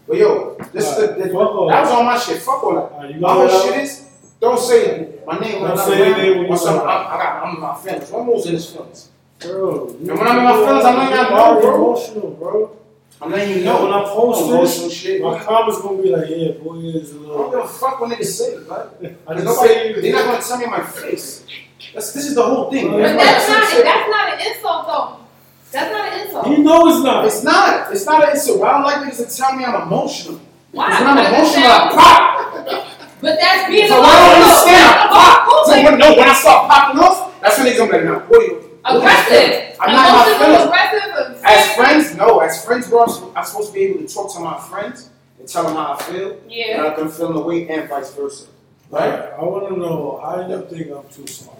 But yo, this is the, the Fuck that was on my shit. Fuck all that. Alright, you My whole shit is don't say my name when Don't I'm say not anything when around. you Or something. around. I, I got I'm in my feelings. One moves in his feelings. Bro, And when I'm in my feelings, I'm letting y'all know, bro. emotional, bro. I'm letting you You know know, when I post emotional this, shit. my I comments gonna be like, yeah, boy is a little. I don't little. give a fuck what niggas say, bud. [laughs] I just nobody, say they're not gonna tell me in my face. That's, this is the whole thing. But But that's not shit. that's not an insult though. That's not an insult. You know it's not. It's not. It's not an insult. I don't like niggas to tell me I'm emotional. Why? Because when I'm Because emotional, I that's- pop. [laughs] But that's being So I don't emotional. understand. I That's pop. about So when, no, when I start popping off, that's when niggas gonna be like, nah, what are you? Aggressive. I'm not in my Emotional, aggressive. As friends, no. As friends, bro, I'm supposed, to be able to talk to my friends and tell them how I feel, Yeah. and I can feel the way, and vice versa. Right? Right? I wanna know how you think I'm too smart.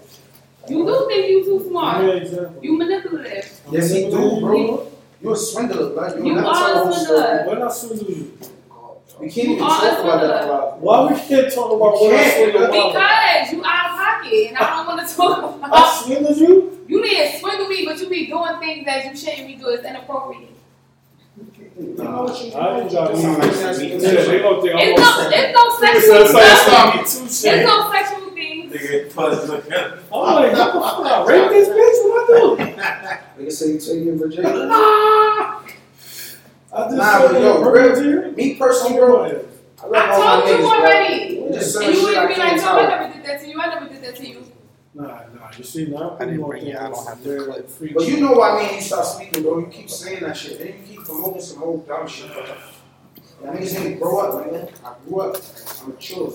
You do think you too smart. Give me an example. You manipulative. Yes, you do, bro. You're a swindler, bro. You never are tell a the whole story. swindler. When I swindle you, We can't You even talk about that. swindler. Why we can't talk about We when I can't, because- you out of pocket and I don't want to talk about. I about swindled you? You need to swindle me, but you be doing things that you shouldn't be doing. It's inappropriate. Nah, I ain't got That's me. not- they gonna think I'm It's gonna no, it's no sexual said stuff. about me too It's no sexual things. Nigga, plus look at. I'm like, what the fuck? I rape this bitch? What I do? [laughs] Nigga say you take your virginity. [laughs] Nah. I just Nah, said but yo, yo, real- Me personally, bro, I I love all my told you niggas, already. And you would I be like, no, I tell. never did that to you. I never did that to you. Nah, nah, you see now. I didn't bring it. I don't have the clip. freaky. But you know why me and you start speaking, bro. You keep saying that shit. Then you keep promoting some old dumb shit, bro. Y'all niggas need to grow up, man. I grew up. I'm mature.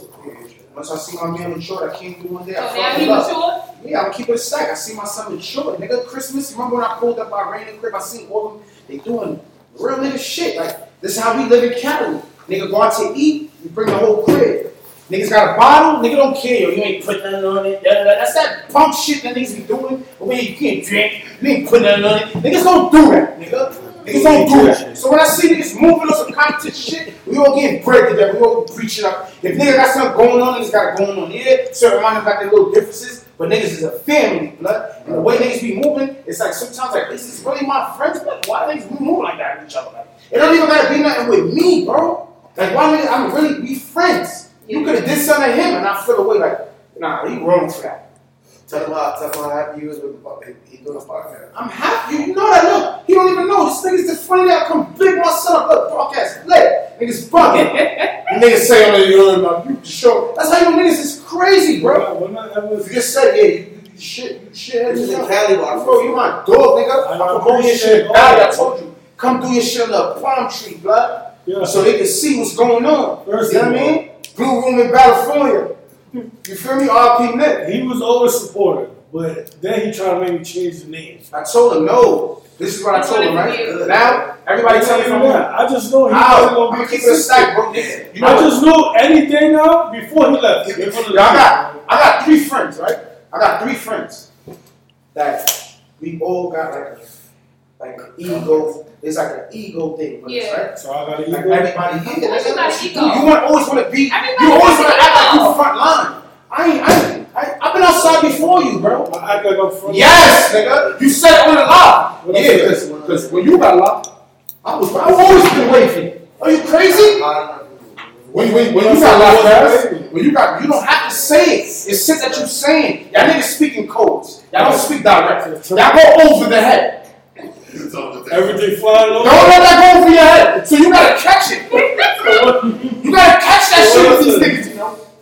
Once I see my man mature, I came through one day. I oh, So now he up. mature. Yeah, I'm keeping it stack. I see my son mature. Nigga, Christmas, remember when I pulled up my random crib? I seen all of them. They doing real nigga shit. Like, this is how we live in Cali. Nigga go out to eat, you bring the whole crib. Niggas got a bottle, nigga don't care, yo. You ain't put nothing on it. That's that punk shit that niggas be doing. When you can't drink, you ain't put nothing on it. Niggas don't do that, nigga. Niggas don't do that. So when I see niggas moving on some competition shit, we all getting bread together. We all preaching up. If nigga got something going on, niggas got it going on here. Certain minds got their little differences. But niggas is a family, blood. And the way niggas be moving, it's like sometimes like this is really my friends, but why niggas be moving like that with each other? Like, it don't even gotta be nothing with me, bro. Like why niggas I'm really be friends. You could have did something to him and I feel away like, nah, he wrong for that. Tell him how, tell him how happy you was with the podcast. He doing a podcast. I'm happy. You know that look. He don't even know. This nigga's just funny that I come big my son up. Look, broadcast lit. Niggas bugging. [laughs] And niggas say on the you know, you show. That's how you know niggas is crazy, bro. When I ever You just said, yeah, you, you shit, you shit. He was in You Cali, but I bro, you my dog, nigga. I oh, I know, promote your appreciate shit. all I told you. Come do your shit in the palm tree, blood. yeah, So they can see what's going on. First you know what I mean? Blue Room in California. You feel me? RP Nick. he was always supportive, but then he tried to make me change the name. I told him, no. This is what I told him, right? Now, everybody tell me from here. I just know he How? wasn't I'm gonna gonna be keep a stack, consistent. bro. You know I just knew anything now before he left. Yo, I got, I got three friends, right? I got three friends that we all got like a, like an ego. It's like an ego thing, with us, Yeah. right? So I got to Like everybody, Of course you got an ego. You want always want to be. Everybody You always want to act like ego. you front line. I ain't. I ain't. I, I've been outside before you, bro. I act like I'm from. Yes, nigga. You said it on the live. What I Yeah, said? because because when you got locked, I was. I've always been waiting. Are you crazy? I don't know. When, when, when you got locked up, when you got, you don't have to say it. It's shit that you're saying. Y'all niggas speaking codes. Y'all don't speak direct. Y'all go over the head. Everything flying Don't over. let that go over your head. So you gotta catch it. [laughs] You gotta catch that shit with these niggas,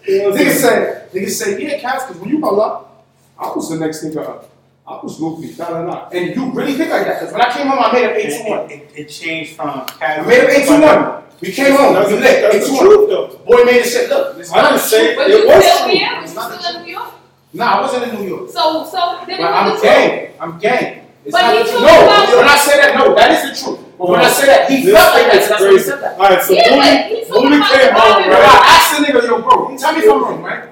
you know. Niggas say, niggas say, yeah, cats, because when you got up, I was the next nigga up. I was Luffy, da da da. And you really think like that? Because when I came home, I made up It, 8 to 1. it, it, it changed from I made up 8 to 1. We came home, That's, we the- lit, 8 that's to the truth, though. Boy made it said, look, this is I not didn't the say it you was still true. here? Was you still in New York? Nah, I wasn't in New York. So, so then But it I'm was gang. I'm gang. It's But not he the truth. told No, about- when I say that, no, that is the truth. But when I say that, he This felt like that, is so that's why he crazy. said that. All right, so Yeah, when but we, he's when talking we about came home, Bro, right? I asked the nigga, yo, bro, tell me if I'm wrong, right?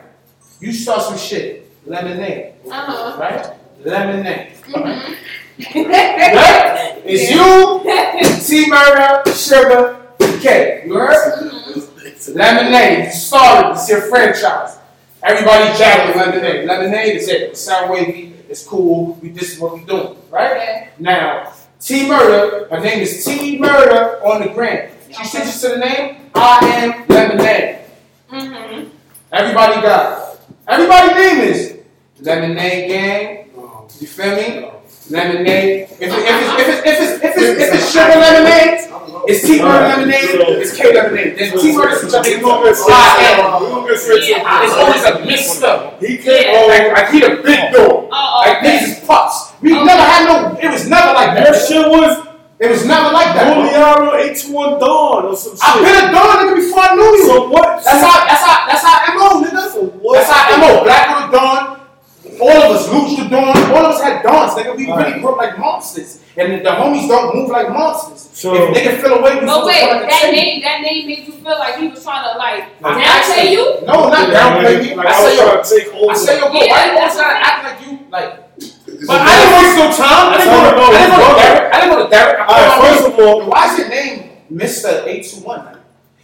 You start some shit, lemonade, Uh-huh. right? Lemonade. Mhm. Right? [laughs] It's you, T Murder, Sugar, K. You heard? Lemonade, you started, it's your franchise. Everybody jacking lemonade. Lemonade is it. It's sound wavy, it's cool, we this is what we doing, right? Okay. Now, T Murder, her name is T Murder on the gram. She switches to the name I am Lemonade. Mhm. Everybody got it. Everybody name is Lemonade Gang. You feel me? Lemonade. If, it, if, it's, if, it's, if, it's, if, it's, if it's sugar lemonade, it's T Murder lemonade, it's K lemonade. Then T Murder is We something gonna get straight I am. we gonna get straight to Yeah. It's always a mixed up. He came Yeah. home. Like, like he the big dog. Oh, oh, Like okay. niggas is pups. We oh, never had no. It was never like That that. shit was It was never like that. bro. Juliano 821 Dawn or some shit. I've been a dog nigga before I knew you. So what? That's how. That's how. That's how mo nigga. So what? That's how mo. Black with a dawn. All of us, Luch the dawn. All of us had dawns. Nigga, we Right. really grew up like monsters, and the homies don't move like monsters. So- if nigga feel away, we But feel wait, like a that table. name, that name made you feel like he was trying to like Like, downplay you? No, not downplay me. Like, I I say was yo. trying to take over. I say yo, bro. Yeah, why you always that's gotta act like you like? But But I didn't waste no time. I didn't go to, I didn't go to Derek. I didn't go to Derek. All right, called first of all. Why is your name Mr. 821? man?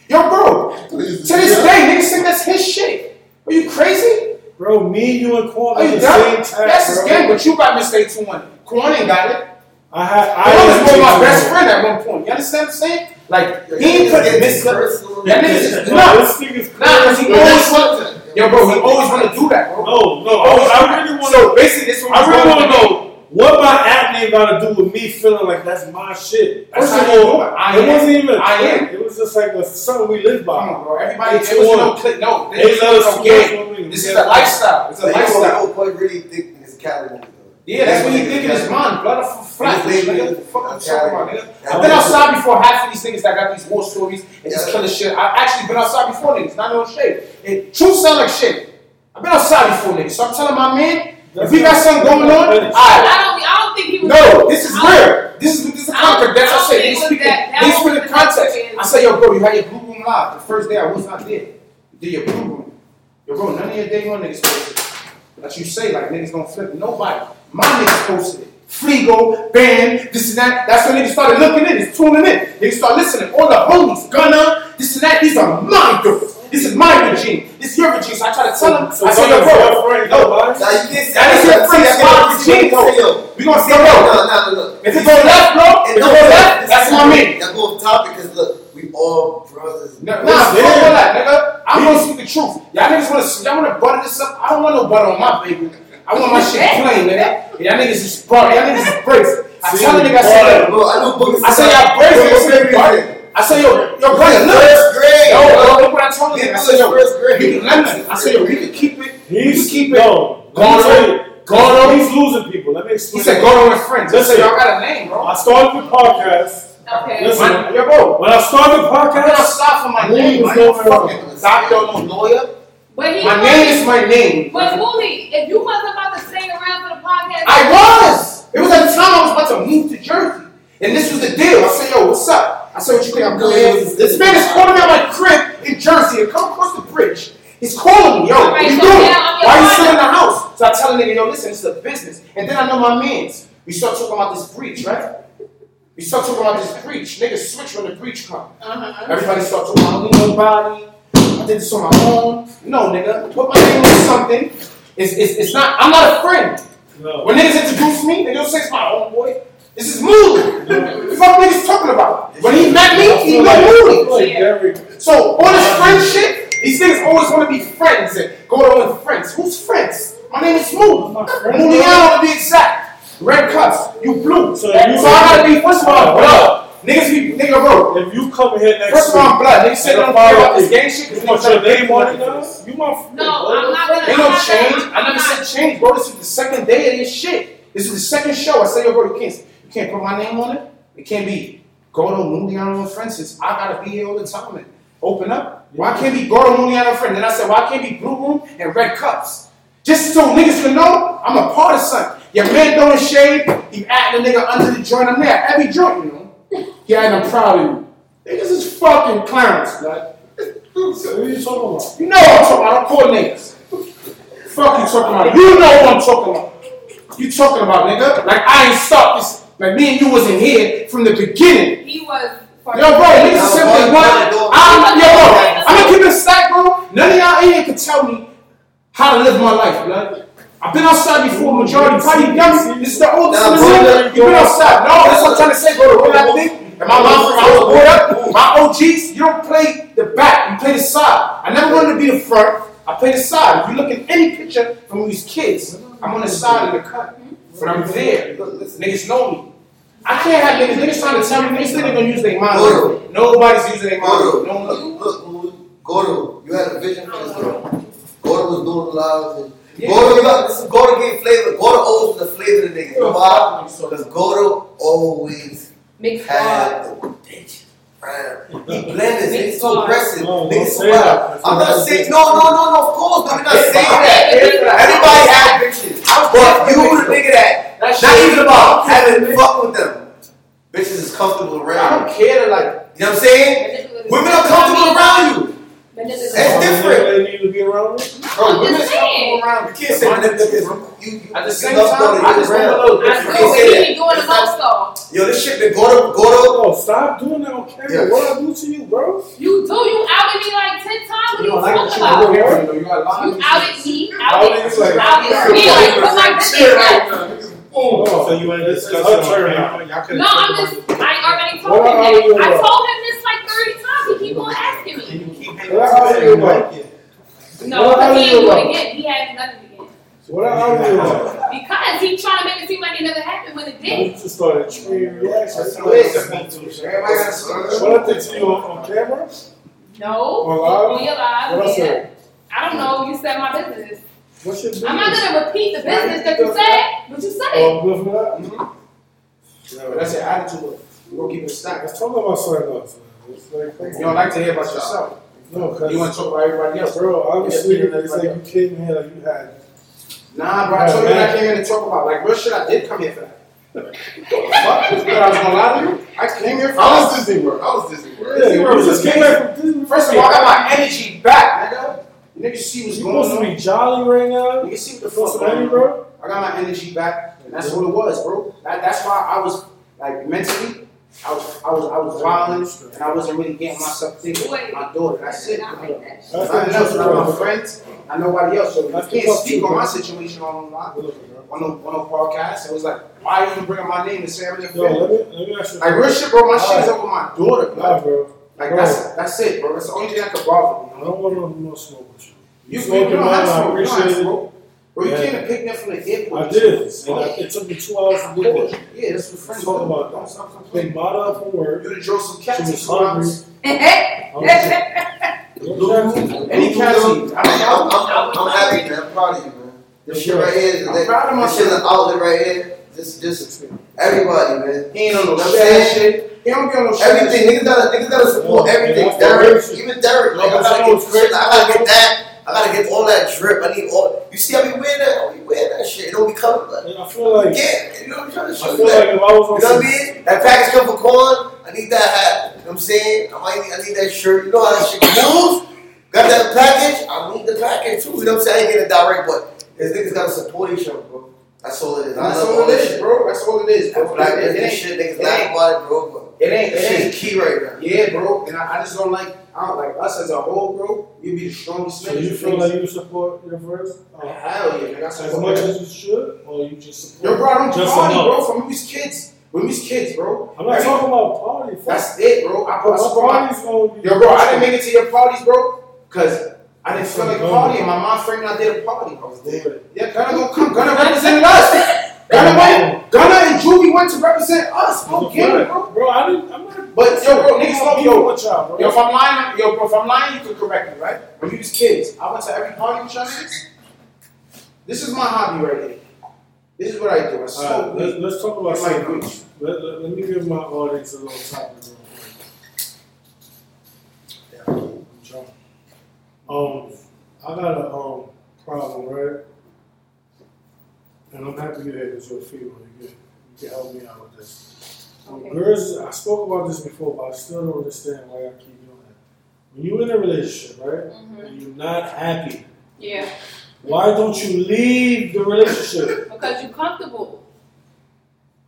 Yo, bro, to this day, niggas think that's his shit. Are you crazy? Bro, me, and you, and Quan Are are you the dumb? same tag, That's his game, but you got Mr. 821. Quan ain't got it. I had. I was had my best friend at one point. You understand what I'm saying? Like, he ain't put Mr. That nigga's just No, this nigga's Nah, cause he always want Yo, bro, he always want to do that, bro. No, no, I, I really want to. So basically, this is what I really want to know what my app name got to do with me feeling like that's my shit. That's First of all, it. I it am. wasn't even a I click. am. It was just like a, something we live by. Come on, bro. Everybody, Eight there to was one. no click. No, Eight this is letters to game. This is a lifestyle. It's a Like, lifestyle. boy really think it's California. Yeah, that's what he think in his mind. Blood of flat. Niggas Nigga, think what the fuck I'm it's talking about, Cali. nigga? I've been outside before half of these niggas that got these war stories and this Yeah. killer shit. I've actually been outside before niggas, not no shit. It truth sound like shit. I've been outside before niggas, so I'm telling my man, if we got something going on, alright. I don't, I don't think he was. No, this is I real. This is this is the I don't- context. That's what I don't say. think They it was speak that- that they speak wasn't the the context. context. I say, yo, bro, you had your blue room live. The first day I was not there. You did your blue room. Yo, bro, none of your day one niggas posted. it. Like you say, like niggas gonna flip. Nobody. My niggas posted it. Fleago, Band, this and that. That's when niggas started looking in, it's tuning in. Niggas start listening. All the homies, Gunna, this and that. These are my dudes. This is my regime. This is your regime. So I try to tell them. So I say, yo, bro, your friend, yo, nobody? Now you can't say That is your friend, that's my regime, say, yo. we gonna No, say, yo, no, no, no. if it go left, bro, if it And go left, that's is- my man. That go off topic because look, we all brothers. Nah, What's nah, fuck there? all that, nigga. I'm gonna speak the truth. Y'all niggas wanna, y'all wanna butter this up. I don't want no butter on my baby. I want my shit plain, nigga. Y'all niggas is butter. Y'all niggas is bricks. I tell the nigga, I say, yo, I know bookers. I say y'all bricks. They say butter. I say, yo, yo, brother, look. First grade. Yo, yo, look what I told you. I said, yo, first grade. we can lemon. I said, yo, we can keep it. We can keep it. no. Going let me tell you, on. Going on. He's losing people. Let me explain. He said, go on with friends. I said, Listen. y'all got a name, bro. I started the podcast. Okay. Listen. Man, Yo, bro. When I started the I'm gonna podcast, stop for my Who name. is I ain't going fucking doctor, no lawyer. But he My was- name is my name. But Wooly, if you wasn't about to stay around for the podcast, I was. It was at the time I was about to move to Jersey. And this was the deal. I said, yo, what's up? I said, what you think I'm doing? here? This man is calling me at my crib in Jersey to come across the bridge. He's calling me, yo, what Alright, you so doing? now I'm Why you partner. still in the house? So I tell the nigga, yo, listen, it's a business. And then I know my mans. We start talking about this breach, right? We start talking about this breach. Niggas switch when the breach come. uh-huh. Everybody start talking, I don't need nobody. I did this on my own. No, nigga. Put my name on something. It's, it's, it's not, I'm not a friend. no. When niggas introduce me, they don't say it's my own boy. This is Moody. the fuck niggas talking about? When he met me, he met Moody. Oh, so all this friendship, these niggas always want to be friends and go to friends. Who's friends? My name is Moody. Allen to be exact. Red cuffs. You blue. So, so I gotta be first of all blood. Niggas be nigga bro. If you come here next First of all, I'm blood. Niggas sitting on my about this gang shit. You want your name on it now? You want No, I'm not gonna. They don't change. I never said change, bro. This is the second day of this shit. This is the second show. I said yo, bro, to Kingston can't put my name on it. It can't be Gordo Mundiano and Francis. I gotta be here all the time and open up. Why can't be Gordo Mundiano and Friend? Then I said, why can't be Blue Room and Red Cups? Just so niggas can know I'm a part of something. Your man throwing shade, he acting a nigga under the joint. I'm there every joint, you know. Yeah, and I'm proud of you. Niggas is fucking clowns, blood. So what are you talking about? You know what I'm talking about. I'm poor niggas. Fuck you talking about. You know what I'm talking about. You talking about, nigga. Like I ain't start this. Like me and you wasn't here from the beginning. He was. Yo, bro, niggas say what they want. I'm, yo, bro, I'm gonna keep it a stack, bro. None of y'all in here can tell me how to live my life, blood. I've been outside before, majority probably young. This is the oldest Nah, in the bro. You've been outside. No, that's what I'm trying to say, bro. What I think? And my mom, I was brought up, my OGs, you don't play the back, you play the side. I never wanted to be the front, I play the side. If you look at any picture from these kids, I'm on the side of the cut. But I'm there. Niggas know me. I can't have niggas, niggas trying to tell me, niggas think they're gonna use their mind. Goro. Nobody's using their mind. Gordo, No one. look, look, Gordo, you had a vision for this girl. Gordo was doing lives and Yeah. Gordo, you got this. Gordo gave flavor. Gordo always was the flavor to niggas. You know why? Because Gordo always Mixed had the bitch. Right. He blended. Big Niggas so aggressive. No, don't Niggas so say wild. I'm not saying no, no, no, no. Of course, but we're not saying that. Yeah. Everybody had bitches, but you the nigga that That not shit- even about having fuck with them. Bitches is comfortable around. I don't care to like. You know what I'm saying? Women are comfortable around you. It's different. They need to be around me. Bro, I'm women's just saying. comfortable around. You can't say that because you, you, At the you same love time, I you just want a around. little I different. know can't what say he that. be doing the most though. Yo, this shit been Gordo, Gordo. Oh, stop doing that on camera. Yeah. What I do to you, bro? You do. You outed me like ten times. What You are you don't like talking what you about? do, you know, you got a lot You outed me. Outed Outed you outed me. Like put my business out. Oh, So you ain't It's discussing her on turn camera? Y'all could've No, talked I'm about just. it. I already told What him are you that. I told him this like thirty times. He keep on asking And me. you keep hanging What on are you about? No, What because he you ain't do about? it again. He hadn't done it again. What I argue about? Because he trying to make it seem like it never happened when it You did. just started treating reactions. Listen, everybody got a What I did to you on, on camera? No. On live? On your live. What I yeah. said? I don't know. You said my business. What's your business? I'm not gonna repeat the business that you said, but you said oh, it. Oh, good for that? Mm-hmm. But that's your attitude. We're gonna keep it stacked. Let's talk about something else. like, You don't like to hear about yourself. No, cause You want to talk about everybody else. bro, obviously, Yeah, it's like you came here like you had. Nah, bro, I told you what I came here to talk about. Like, real shit, I did come here for that. Fuck, you thought I was gonna lie to you? I came here for I was Disney World. I was Disney World. Yeah, Disney World was just came back from Disney. First of all, I got my energy back, nigga. You niggas see what's You going supposed to be jolly right now. You see what the Supposed fuck to be, going on. bro. I got my energy back, and that's what it was, bro. That, that's why I was like mentally, I was I was I was wilding, and I wasn't really getting myself thinking with my daughter. That's it. Not like that. That's Nothing else. Not my friends. Not nobody else. So I can't speak on my situation on online. Good. On no on no podcast. It was like, why are you bringing my name to say I'm Yo, let me let me ask you. Like real shit, bro. My shit is over my daughter, bro. Nah, bro. Like Bro. that's that's it, bro. That's the only thing that could bother me. I don't want no more smoke with you. You, you, Smoking, don't have I smoke. You don't have appreciate it. Smoke. Bro, you Yeah. came to pick me up from the airport. I did, and I, it took me two hours to get there. Yeah, that's what friends Talk about Don't that. stop Big complaining. Mata up from work. You done drove some cats in was hungry. [laughs] Any cats in I I'm, I'm, I'm, I'm happy, man. I'm proud of you, man. This shit right here, is I'm proud of this shit is myself. outlet right here. Just, just everybody, man. He ain't on no You know what I'm shit. He don't get on no shit. Everything, niggas gotta, niggas gotta support everything. yeah, Derek, even Derek, like, I but gotta you know get what's crazy? shit, I gotta get that. I gotta get all that drip. I need all. You see how we wear that? I be wearing that shit. It don't be coming, but And I feel like yeah, you know what I'm trying to show I you feel that. like if I was You know what I mean? That package come for corn. I need that hat. You know what I'm saying? I might need, I need that shirt. You know how that shit moves? Got that package? I need the package too. You know what I'm saying? I ain't getting it direct, but his niggas gotta support each other, bro. That's all it is. That's love all it is, bro. That's all it is, bro. black It, it, ain't, shit, niggas laugh about it, bro. But it ain't, it ain't. key right now. Yeah, bro. And I, I just don't like, I don't like us as a whole, bro. You be the strongest so you feel like you support your friends Oh, uh, hell yeah, nigga. I as much as you should, or you just support? Yo, bro, I don't Just party, bro. From we was kids. When we was kids, bro. I'm not talking about party. Fuck. That's it, bro. I, support my party's gonna. Yo, bro, I didn't make it to your parties, bro, because I didn't feel like Go. partying. My mom framed I did a party. I was there. Yeah, Gunna gonna come. Gunna represented [laughs] us. Gunna went. Gunna and Juvie went to represent us. Get it, bro. bro, I didn't. I'm not. But yo, bro, niggas know yo. y'all, bro. Yo, if I'm lying, yo, bro, if I'm lying, you can correct me, right? When we was kids, I went to every party with y'all niggas. This is my hobby right here. This is what I do. I smoke right, let's, let's talk about something. Let, let, let me give my audience a little topic real quick. John. Um, I got a um problem, right? And I'm happy you're here because you're. You can, you can help me out with this. Okay. Girls, I spoke about this before, but I still don't understand why I keep doing it. When you're in a relationship, right, Mhm. and you're not happy, Yeah, why don't you leave the relationship? because you're comfortable.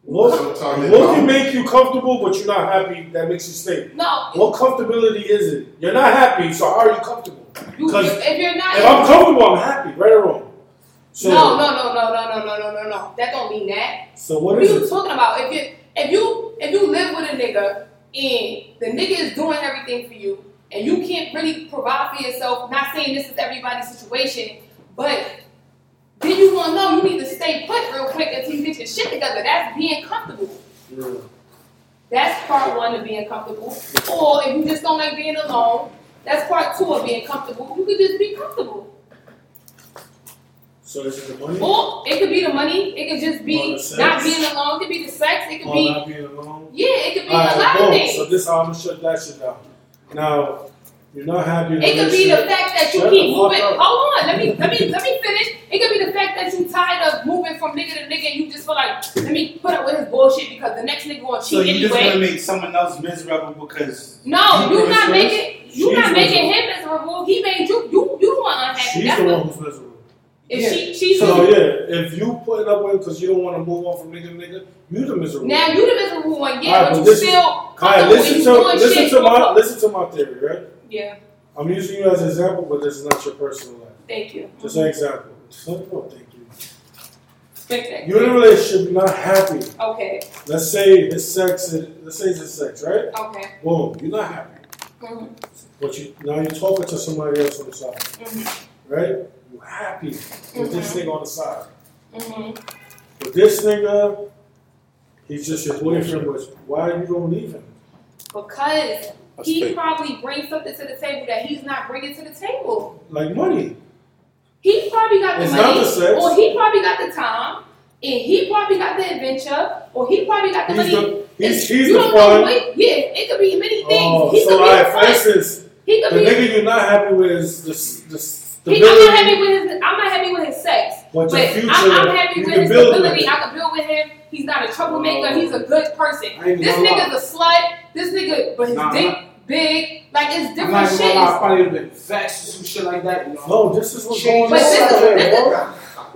What, what can make you comfortable but you're not happy that makes you stay? No, What comfortability is it? You're not happy, so how are you comfortable? you, Because if you're not, If I'm comfortable, I'm happy, right or wrong. So, no, no, no, no, no, no, no, no, no, no. That don't mean that. So What what are you it? talking about? If you if you if you live with a nigga and the nigga is doing everything for you and you can't really provide for yourself, not saying this is everybody's situation, but then you gonna know you need to stay put real quick until you get your shit together. That's being comfortable. Yeah. That's part one of being comfortable. Or if you just don't like being alone, that's part two of being comfortable. You could just be comfortable. So is it the money? Or it could be the money, it could just be not being alone, it could be the sex, it could Or be not being alone? yeah, it could be a Alright, lot of things. So this how I'm gonna shut that shit down. Now, you're not happy It could be the fact that you Shut keep moving. up. Hold on, let me let me let me finish. It could be the fact that you tired of moving from nigga to nigga and you just feel like let me put up with his bullshit because the next nigga gonna cheat So you just anyway. want to make someone else miserable because no, you you not making you She's not making him miserable. He made you you you the one unhappy. She's That's the one who's miserable. If Yeah. she she's So yeah, if you put it up with because you don't want to move on from nigga to nigga, you the miserable. now you the miserable one, yeah, Alright, but but you still Alright, listen to listen shit. to my listen to my theory, right? yeah, I'm using you as an example, but this is not your personal life. thank you. Just an example. Oh, thank you. Spectacular. You're in a relationship, you're not happy. Okay, Let's say his sex, let's say it's sex, right? okay. Boom, you're not happy. Mhm, But you now you're talking to somebody else on the side, mhm, right? You're happy with this Mm-hmm. nigga on the side. mhm. But this nigga, he's just your boyfriend, but why are you gonna leave him? Because That's he fake. probably brings something to the table that he's not bringing to the table. Like money. He probably got the It's money, not the sex. or he probably got the time, and he probably got the adventure, or he probably got the He's money. the he's, you he's the don't know fun. what? Yeah, it could be many things. Oh, he so could be alright, the for instance, He the be. nigga you're not happy with is the the He, I'm not happy with his. I'm not happy with his sex, but but future. I'm, I'm happy with his build stability. with. I can build with him. He's not a troublemaker. Oh. He's a good person. This gonna lie. nigga's a slut. This nigga, but his Nah, dick big. Like it's I'm different not even shit. gonna lie, I probably have been vexed or some shit like that, you know. No, this is what's Change going But on. this is- [laughs] this is- bro.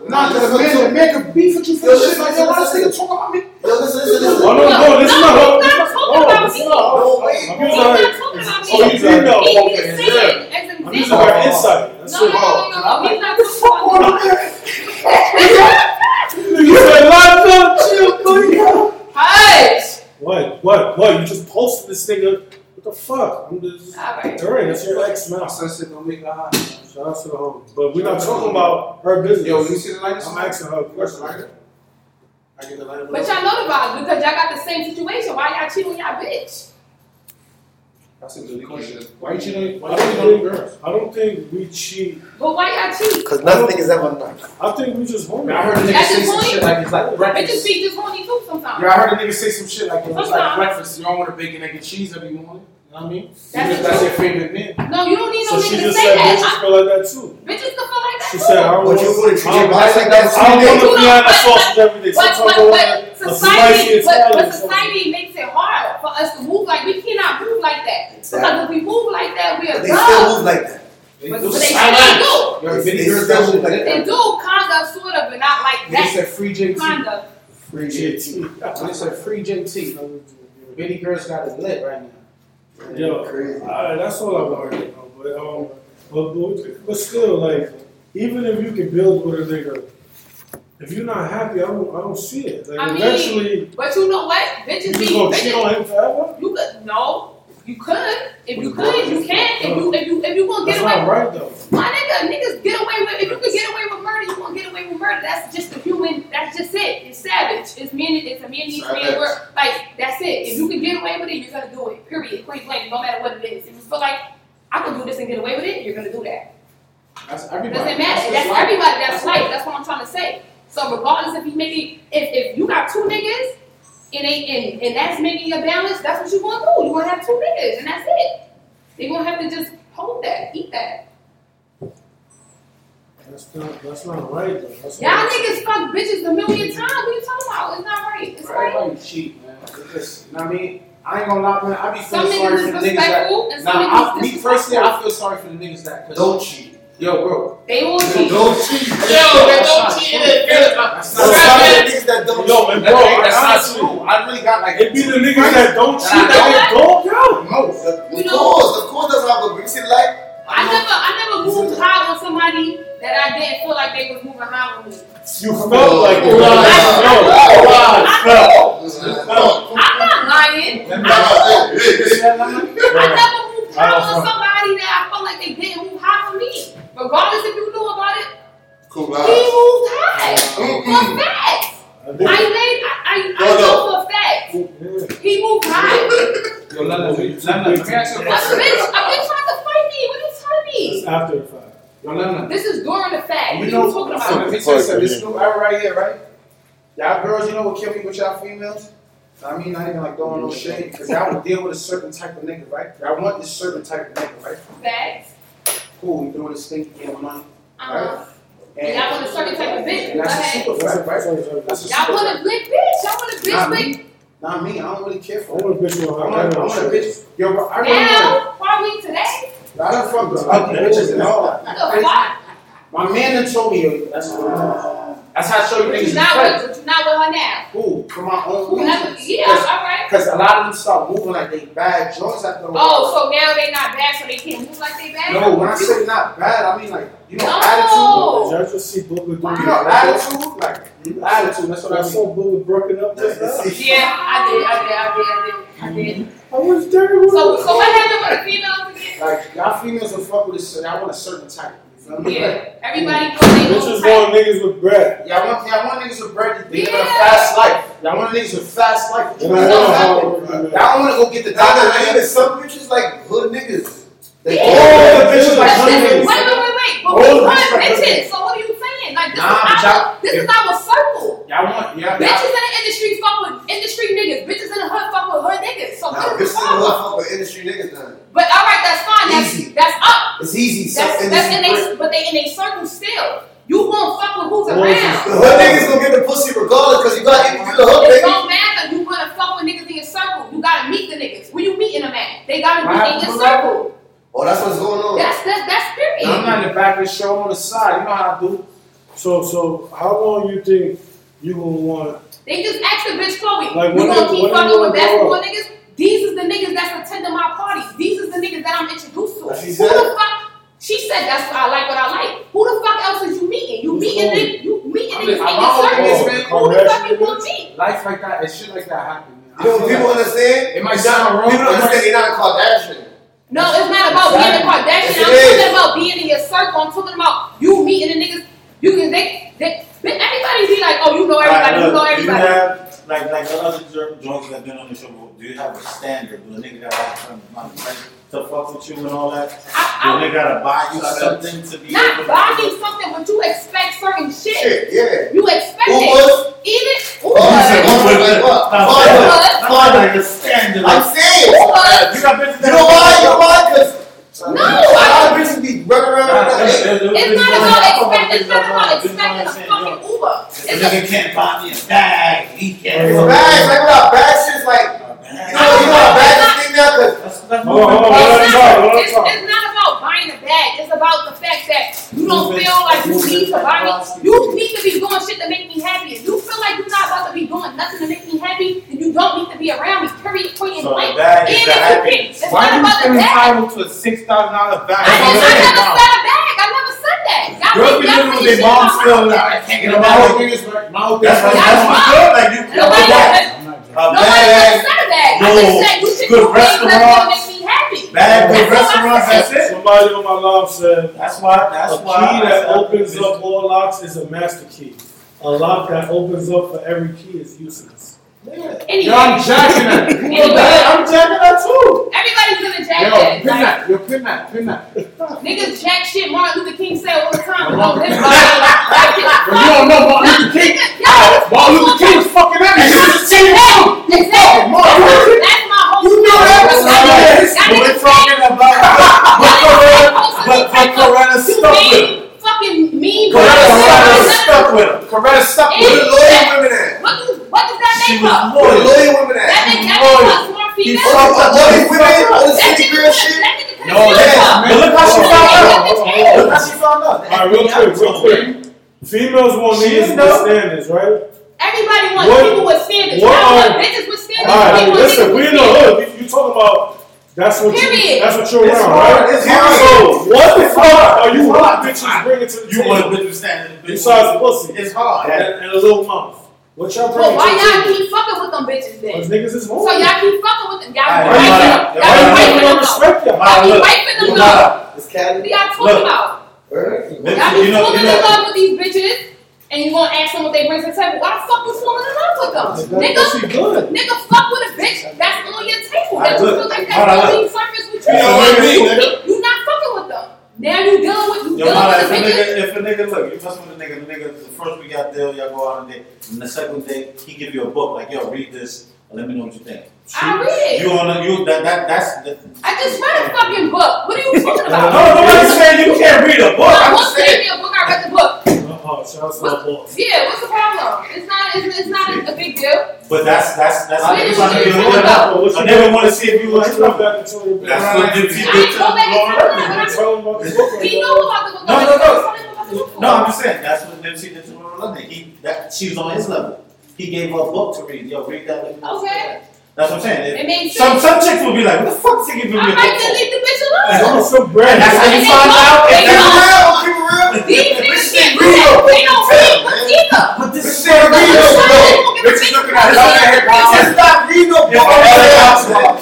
Nah, cause the man, the man could beef with you for Yo, shit like that. Why this nigga talking about me? Yo, listen, listen, listen. Oh no, no, this is No, not her. he's not talking oh, about me. not. No, wait. I'm He's not talking about me. Oh, you did know. He Okay, is it's saying as an I'm using her example. Insight. That's No, no, no, no, no. He's not talking Fuck about on me. You said live up, chill, buddy. Hush. What? What? What? You just posted this nigga. What the fuck? I'm just. Alright. Alright, that's your ex My now. son said don't make her hot. Shout out to the homie. But we're not talking about her business. Yo, you see the light? I'm asking her a question. I get the light. But y'all know the vibe because y'all got the same situation. Why y'all cheating on y'all bitch? That's a good question. Why you cheating? Why I you don't cheating think, girls? I don't think we cheat. But why y'all cheat? Because nothing is ever enough. I think we just homie. I heard a nigga say some shit like it's like Bitches breakfast. be just horny too sometimes. Yeah, I heard a nigga say some shit like it was like breakfast. You don't want to bacon, egg, and cheese every morning. You know what I mean? That's Even that's your favorite meal. No, you don't need no So she nigga to just say said that. bitches feel like that too. Bitches can feel like that She too. said I don't But you want wouldn't treat your I body like that I don't want to be on that sausage every day. But, Sometimes I but, want but a spicy society, but, but society makes it hard for us to move like we cannot move like that. Because if we move like that, we are But they still move like that. But, do but they silence. still do. Yo, They- they still that move shit like like They do kind of, sort of, but not like They that. said free JT. Kind of. Free JT. They said free JT. Vinny girls got it lit right now. Yo, Crazy. alright, that's all I learned. You know, but um, but, but but still, like, even if you can build with a nigga, if you're not happy, I don't, I don't see it. Like, I mean, eventually, But you know what? Bitches you be bitches. on him forever. You could no. You could. If you could, you can. If you if you if you gonna get That's away not right though. my nigga, niggas get away with if you can get away with murder, you gonna get away with murder. That's just the human that's just it. It's savage. It's man it's a man needs man. Like that's it. If you can get away with it, you're gonna do it. Period. Point blank, no matter what it is. If you feel like I can do this and get away with it, you're gonna do that. That's everybody. doesn't matter. That's life. everybody. That's life. That's what I'm trying to say. So regardless if you maybe if, if you got two niggas and they and, and that's making a balance, that's what you gonna do. You gonna have two niggas and that's it. They gonna have to just hold that, eat that. That's not that's not right though. That's Y'all niggas fuck bitches a million times. What you talking about? It's not right. It's right. Everybody cheat, man. It's just, you know what I mean? I ain't gonna lie, man. I be Some sorry for the niggas that. respectful Nah, I, me disrespectful. personally, I feel sorry for the niggas that. Don't cheat. Yo, bro. They all cheat. Don't cheat. Yo, that don't cheat. That's There's not some niggas that don't Yo, and bro, that's not true. I really got like. it be the niggas that don't cheat Nah, that get dogged out. No. Of You know- course, of course doesn't have a big city like. I never, I never moved high on somebody that I didn't feel like they was moving high on me. You felt like it. Right. Right. Fuck. I'm not lying. I, me- know. Right. I never moved high on somebody that I felt like they didn't move high for me. Regardless if you knew about it, Cool he moved high. Mm-mm. For mm-hmm. facts. I I think- made, I, I, I No, no. know for a fact. Yeah. He moved high. [laughs] Yo, Lana, Lana, let me ask you a A bitch, a question. bitch tried to fight me. What are you telling It's me? after the fact. Yo, Lana. This is during the fact. What You are know, talking about? let me tell you something. This new era right here, right? Y'all girls, you know what kill me with y'all females? I mean, not even like throwing no mm-hmm. shade, because y'all would deal with a certain type of nigga, right? Y'all want this certain type of nigga, right? Facts. Cool, you doing this stinky game money. Uh-huh. And y'all want a certain type of bitch. And Go that's a super fact, right? That's a Y'all want fact. a good bitch. Y'all want a bitch Not with me. Not me. I don't really care for it. want a bitch with I her want, I head want a bitch. Yo, bro, I really want. now, probably today. I done fucked with ugly bitches and all. What the fuck? My man done told me, yo, that's that's how I show you But niggas you not with, but you not with her now. Who? For my own reasons. yeah, all right. Because a lot of them start moving like they bad joints after a while. Oh, so now they not bad, so they can't move like they bad. No, when I say not bad, I mean like you know No. Did y'all just see Booker do attitude. You know attitude, like attitude. That's what I I mean. saw Booker broken up just now. Yeah, I did, I did, I did, I did, I did. I was terrible. So, so what happened with the females again? Like y'all females will fuck with this. So y'all want a certain type. You feel me? Yeah, everybody know they Bitches know want niggas with bread. Y'all want y'all want niggas with bread. They live a fast life. Y'all want niggas with fast life. They You don't know want what hard happened? working men. Y'all want to go get the Nah, nah, doctor. some bitches like hood niggas. They Yeah. All the bitches like But this honey is, wait, wait, wait, wait. But All we the want bitches. So what are you saying? Like this Nah, is our this if- is our circle. Y'all want y'all. Bitches in the industry fuck with industry niggas. Bitches in the hood fuck with hood niggas. So Nah, bitches is in the hood fuck? with industry niggas then. But all right, that's fine. That's Easy. that's up. It's easy. That's that's in they but they in a circle still. You gonna fuck with who's Well, The around. hood niggas gonna get the pussy regardless because you got if you the hood It baby. don't matter. You gonna fuck with niggas in your circle. You gotta meet the niggas. Where you meeting them at? They gotta be in your circle. Oh, that's what's going on. That's that's that's period. I'm not in the back of the show on the side. You know how I do. So, so how long you think you gonna want? They just asked the bitch Chloe, Like, you gonna they- keep when they fucking with grow basketball niggas? These is the niggas that's attending my parties. These is the niggas that I'm introduced to. She Who said. the fuck? She said that's what I like what I like. Who the fuck else is you meeting? You Who's meeting Chloe? niggas, you meeting I'm niggas in I'm your all circle. over this, Who the fuck you gonna meet? Life like that and shit like that happen. You know, people like- understand. It might sound wrong. People understand might- you're not a Kardashian. No, it's not about being a Kardashian. Yes, I'm it is. talking about being in your circle. I'm talking about you meeting the niggas. You can they, they, everybody be like, oh, you know everybody, you know Do you have, like, like the other jo- joints that been on the show, do you have a standard? Do a nigga gotta have some money to fuck with you and all that? Do a I, nigga gotta buy you something to be not able to? buying something, but you expect certain shit. Shit, yeah. You expect Who it. Even Oh, you said Uber. one was like what? Not Father. like a standard. I'm saying. Uber. you got bitches You know why? You know why? Because No, a lot of I- bitches be running around Nah, with that. there's- there's- It's there's not bitches about that expecting. It's not about fuck with bitches expecting a fucking Uber. This It's a nigga can't buy me a bag. He can't. It's bad. Like what? Bad shit's like. You know, you know how bad this thing now? Because That's, that's Hold on, hold on, let him It's talk, not, let him talk. it's not about buying a bag. It's about the fact that you don't feel like you need to buy me. You need to be doing shit to make me happy. If you feel like you're not about to be doing nothing to make me happy, then you don't need to be around me. Period. Point and So the blank. bag And is it's the a happiness. thing. It's Why not do you about the feel bag. entitled to a six thousand dollar bag? I, That's didn't, I I'm saying. never said a bag. I never said that. Y'all Girls think be living with their shit mom still like, I can't get know, a my whole bag. thing is like, my whole thing That's is what like, That's that's why. good. Like you, a Nobody bag, ever, a nobody ever bag. said a bag. I just said you should good do things that's restaurants. make me Bad good That's restaurants, that's it. Somebody on my live said That's why, that's a why. key I that said- opens up all locks is a master key. A lock that opens up for every key is useless. Anyway, Yo, I'm jacking that. [laughs] Anyway. I'm jacking that too. everybody's gonna jack Yo, that. pin Like, that. Yo, pin that. Pin that. [laughs] niggas jack shit. Martin Luther King said all the time. But Martin don't live Luther by it. Like, it's [laughs] But you don't know Martin Luther King. Yo, Martin Luther King was fucking He female. Fucked up. loyal women? All the city girl shit? that nigga could No, have that's, killed but look how she found out. Look how she found out. All right, real quick, real quick. Females want She niggas know. with standards, right? Everybody wants What- people with standards. what Y'all want bitches with standards. All right, listen, niggas we with know. standards. Look, you, you talking about that's what you, that's what you're It's around, hard, right? it's hard. So what the fuck are you hot bitches bringing to the You want table bitches standing in the besides pussy It's hard. and, and a little mouth? What y'all But bringing why y'all keep fucking with them bitches then? Because niggas is So y'all keep fucking with them. Y'all Alright, be wiping them. everybody- Y'all be wiping them don't respect y'all? Y'all be wiping them look, though. It's Cali. What y'all talking Look. about? Word? Bitch, Y'all be you know- falling you know- in love with these bitches, and you gonna ask them what they bring to the table. Why the fuck you falling in love with them? Nigga, good. nigga, fuck with a bitch that's on your table. That you feel like Hold on, that's look. on surface with you. You know what I mean, you, not fucking with them. Now you dealing with you Yo, dealing with if the a nigga, if a nigga, look, you mess with a nigga, the nigga, the first week out there, y'all go out on a date, and the second day, he give you a book, like, yo, read this, and let me know what you think. I read it. You on a, you, that, that, that's, the, I just read a fucking book. What are you talking [laughs] about? no, nobody's saying you can't read a book, I'm just gave saying. me a book. I read the book. Uh-huh, shout out to my. Yeah, what's the problem? It's not. It's, it's not a, a big deal. But that's, that's, that's, What I'm is trying to it be a talking little, about? What I you never want to see if you What like you come back and tell your That's what you see I go back and tell them. You didn't tell him about the book. We know about the book. No, no, no. Tell him about the book. No, I'm just saying, that's what Nipsey did to Lauren London. He, that, she was on his level. He gave her a book to read. Yo, read that. let me know what you Okay. That's what I'm saying. It made Some, sense. some chicks will be like, what the fuck is he giving me a I book might for? just leave the bitch alone. me some bread. And that's how you find out if they that's don't- Real? Keep it real? These niggas shit can't do real. that. They don't read either. But this This is shit real, bro. they don't give a Bitches bitch looking at her head, Bitches not reading no If. I'm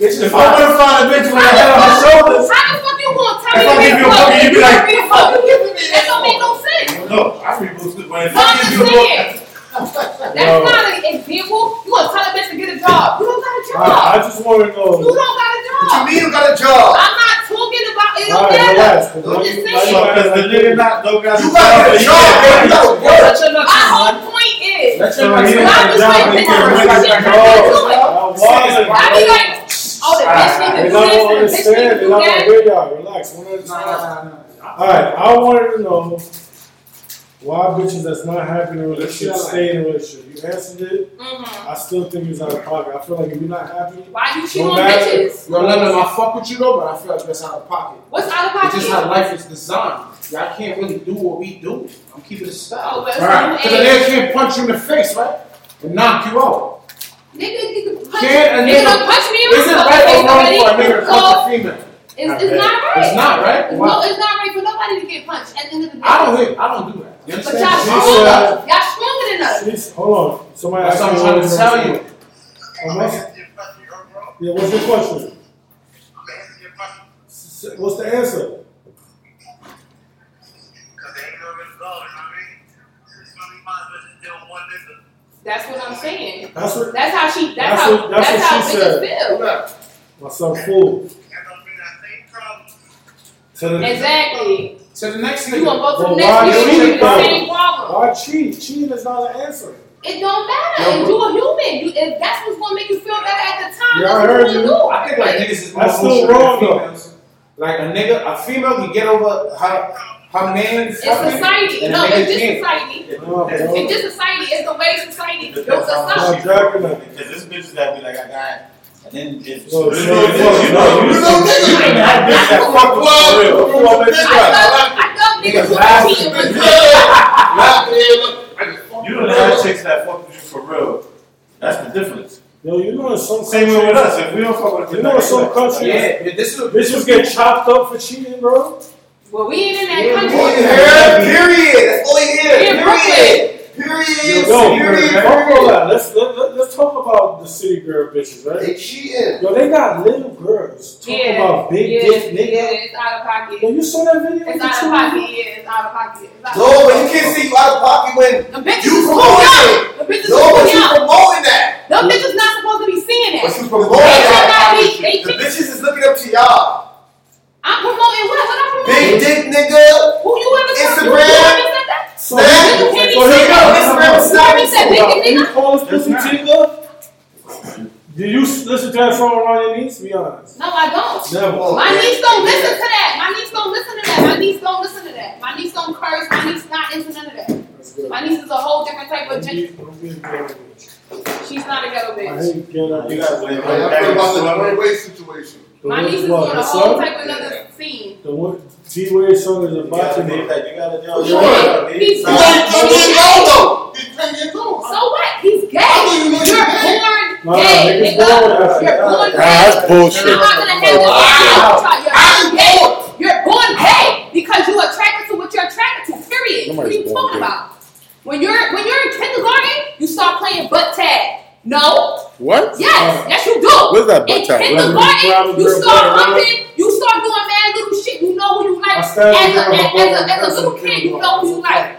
Bitches If I want to find a bitch with a head on her shoulders, How the fuck you gonna tell If me I to give you a book? you be You like, don't read a book. That don't make no sense. no, I read books if No, I I'm give you a book. That's No. not an example. You gonna tell a bitch to get a job. You don't got a I, I job. I just want to go. You don't got a What you job. mean you got a job? I'm not talking about it. All Don't right, matter. I'm just saying. because the nigga not, don't got You got job, a but he job, can't bro. You read. got to work. Let your nuts My whole point is. Let your So nuts he in. don't I got a was job, like, but he this can't is read. shit. No, I do it. I wasn't. I be like, oh, the bitch need to do this, the bitch need understand. to do not gonna that. hear y'all. Relax. One at a time. nah, nah. All right, I wanted to know why bitches that's not happy in a relationship stay in a relationship. You answered it. Mhm. I still think it's out of pocket. I feel like if you're not happy, Why you cheat No on matter- bitches? Yo, Lemon, I fuck with you though, but I feel like that's out of pocket. What's out of pocket? It's just how life is designed. Y'all can't really do what we do. I'm keeping it Oh, style. but Right. Because a nigga can't punch you in the face, right? And knock you out. Nigga, nigga, punch, Can't a nigga, nigga- punch me in Is it right or wrong for a nigga to punch a female? it's, it's not right. It's not, right? Why? No, it's not right for nobody to get punched at the end of the day. I don't hit. I don't do that. You But y'all stronger. Y'all stronger than us. she's hold on. Somebody That's asked what I'm trying to tell you. Um, what's- Yeah, what's your question? S- What's the answer? That's what I'm saying. That's what That's how she. That's, That's how. what- that's that's what how she said. feel. my son fool. Exactly. To the next thing, You nigga. gonna go to Well, the why next you nigga with cheat, the same problem. Why cheat? Cheating is not an answer. It don't matter. Yo, If you a human, you, if that's what's gonna make you feel better at the time, Yeah, I that's heard what you you. do. I think like niggas is more That's still wrong, than though. Like a nigga, a female can get over her her man It's society. No, a nigga it's just can't. society. No, oh, bro. It's just society. It's the way society built us I'm up. jacking that. Because this bitch is that be like, I got it. And then if Well, you you know, know, you know, you know, you know, you know, that bitch that fuck with you for real. Who want bitch I right? thought, I thought niggas Niggas who laugh. were cheating was You don't have chicks that fuck with you for real. That's the difference. Yo, you know in some Same way with countries, us. If we don't fuck with a You know in some countries, Yeah, but this is what bitches get chopped up for cheating, bro. Well, we ain't in that Yeah, country. All you hear, period. That's all you hear, We in period. Period. Yo, period. fuck all that. Let's let, let, let's talk about the city girl bitches, right? They cheating. Yo, they got little girls talking Yeah, about big yeah, dick nigga. yeah, it's out of pocket. Yo, you saw that video? It's out of pocket. Yeah, it's out of pocket. It's out No, pocket. but you can't say you out of pocket when The You is promoting young. it. The bitches no, but you promoting that. Them bitches not supposed to be seeing But that. you promoting They should that. not be. They The should. bitches is looking up to y'all. I'm promoting what? What I'm Big dick nigga. Who you ever said? Instagram. Who you ever said that? So, so you can't here we go. say that. Instagram You said big so, dick Can you nigga? call us pussy Tinga? Did you listen to that song around your niece? Be honest. No, I don't. Never. My yeah. niece don't listen to that. My niece don't listen to that. My niece don't listen to that. My niece don't curse. My niece not into none of that. My niece is a whole different type of Don't gen- be- don't a ghetto bitch. She's not a ghetto I bitch. hate ghetto You gotta blame I feel about the Dwyane Wade situation. My niece is what, doing a whole type of another scene. The one D-Wade song is You about gotta to be. that. You gotta know. He's you gotta gay. He's that. He's ten years old though. He's ten years old. So what? He's gay. How do you know You're he's gay? born Nah, gay, nigga. born with that shit. You're born Nah, gay. that's bullshit. You're not gonna hang with Wow. you. You're gay. You're born gay because you're attracted to what you're attracted to. Period. What are you talking gay. about? When you're when you're in kindergarten, you start playing butt tag. No. What? Yes. Yes, you do. What's that butt In tag? kindergarten, you Grab start a girl, humping. You start doing mad little shit. You know who you like. I As stand a, there, as, I'm as, a, going as a little crazy. kid, you know who you like.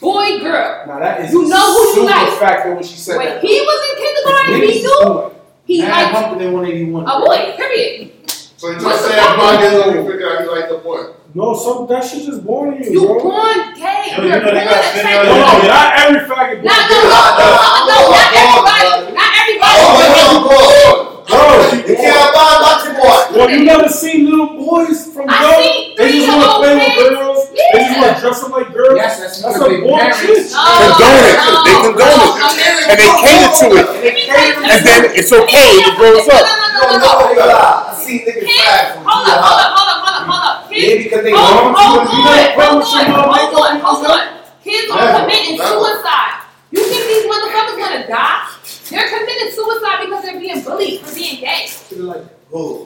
Boy, girl. Now that is You know who you super like. factor when she said When that. he was in kindergarten, he Niggas knew he Mad liked humping in 181. a boy. Period. So you're What's just the saying problem? Brian didn't even figure out he liked the boy. No, some that shit just born in you, You bro. born gay. Yo, You're you know born they got video attracted. No, no, not oh, every faggot. No, born no, no, no, no, no, not everybody. Not everybody. Oh, Bro, You can't buy a nothing, boy. Well, you never seen little boys from I young? seen They just want to play with girls. They just want to dress up like girls. Yes, that's That's because a they born parents- shit. No, Condone it. no, They condone no, it. no, no, And they cater to it. Let me And then it's okay it grows up. no, no, You no, don't no, know no. what they got. I see niggas Kids, flag from hold up, hold up, hold up, hold up, hold up. Yeah, Kids, because they hold, want hold to. on, You don't play hold with on, your mom, hold on, hold on. Kids are Never, committing never. suicide. You think these motherfuckers gonna die? They're committing suicide because they're being bullied for being gay. People, what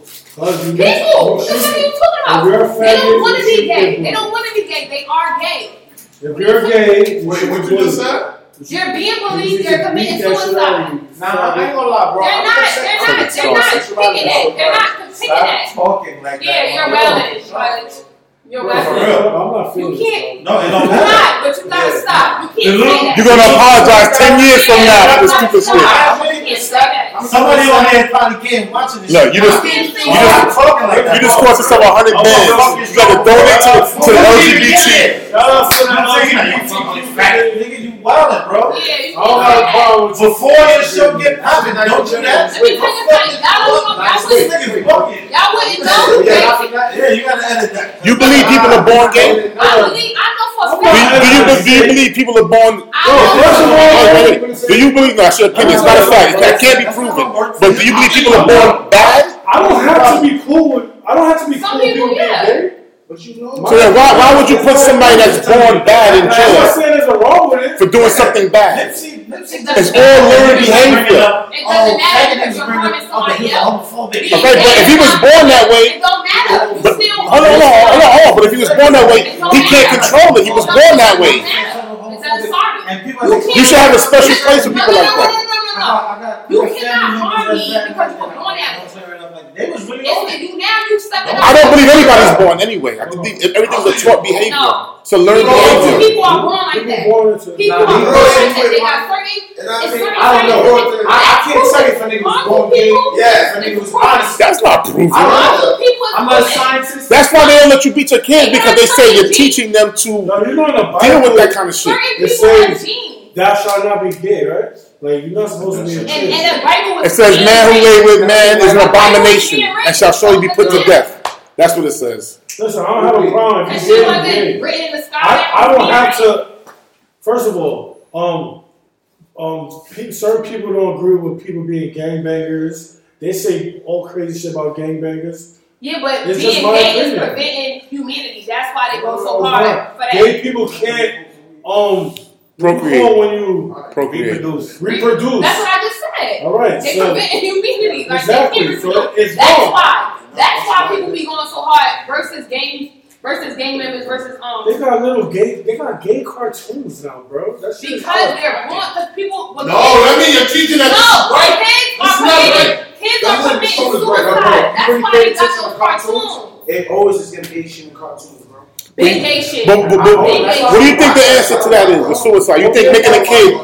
the fuck are you talking If you're a about? They don't want to be gay. They don't want to be gay. They are gay. If you're gay, you Wait, should what you just bullied. said? They're being You bullied. should They're committing that shit out of suicide. you. Nah, I ain't gonna lie, bro. They're I'm not. They're not. They're not Sexual picking violence. They're not picking Stop that. talking like that. Yeah, you're bro. Wilding, but you're For wilding. real, I'm not You feeling can't. No, it don't You're matter. not, but you gotta Yeah. stop. You The can't little- say that. You're gonna apologize ten years from now for this stupid shit. You can't say that. Somebody on there probably can't watching this. Look, you just- You can't say you that. just- talking like that. You just cost yourself a hundred bands. You gotta donate to, to the LGBT. Shout out to the I'm taking it. LGBT. Nigga, you wildin', bro. Yeah, you I don't can't have say a that. problem with Before your show get popping, don't do that. Let me tell you something. Y'all don't know. Y'all This wouldn't. nigga's. Y'all wouldn't know. Yeah, I I forgot. Yeah, you gotta edit that. You believe people are born gay? I believe. I know for a Do you, fact. do you, do you believe people are born? I Yo, know first of all, fact. Wait, wait, wait. Do you believe? No, it's your opinion. It's not a fact. That can't be proven. But do you believe people are born bad? I don't have to be cool with. I don't have to be Some cool with people, people being yeah. gay. But you know, So then why, why would you put somebody that's born bad in jail saying there's a wrong with it. for doing something bad? Nipsey, Nipsey. It's all learned behavior. It oh, doesn't matter faggot because is you're bringing harming up, okay, somebody he's else. homophobic. Being Okay, but if he was born that way- it don't matter. But still. hold on, hold on, hold on, hold on. But if he was born that way, he can't control it. He was born that way. It's a- sorry. And people You like, can't- You should have a special place for people no, like no, that. No, no, no, no, no. You cannot harm me because you were born that way. They was really on Listen, it. you now you stepping I don't believe anybody's born anyway. I believe everything's a taught behavior. No. It's a learned People, behavior. people are born like People that. born into. People Nah, are born know, like that. They got certain. And I It's certain I don't know. things. I, I can't tell you if a nigga was born gay. people- Yeah, If a nigga was honest. That's not proof. I don't know. Harmful people is I'm not a scientist. That's why they don't let you beat your kids because they say you're teaching them to No, you know in the Bible. deal with that kind of shit. Certain It people have genes. Thou shalt not be gay, right? Like you're not supposed to be a And, and the Bible was It says, "Man who lay with man is an The Bible was abomination, and shall surely be put to death." That's what it says. Listen, I don't have a problem if she you're wasn't written in the sky. I, I don't have to. First of all, um, um, pe- certain people don't agree with people being gangbangers. They say all crazy shit about gangbangers. Yeah, but It's just being my gay is preventing humanity. That's why they go so No, hard for that. Gay people can't um Procreate. call when you Procreate. Reproduce. reproduce. That's what I just said. All right, They so preventing humanity. Like exactly. they can't So reproduce. it's That's wrong. why. That's why people be going so hard versus games versus gang members versus um. They got little gay. They got gay cartoons now, bro. That shit is Because out. they're born, because people. No, that means you're teaching that this is No, right. kids This are is not committing. right. Kids That's are what committing the song is suicide. right, right, bro. That's You why pay they got attention those to cartoons. cartoons. It always is gonna be Asian cartoons, bro. Big Nation. But, but, but what do you think the answer to that is? The suicide. You think making a kid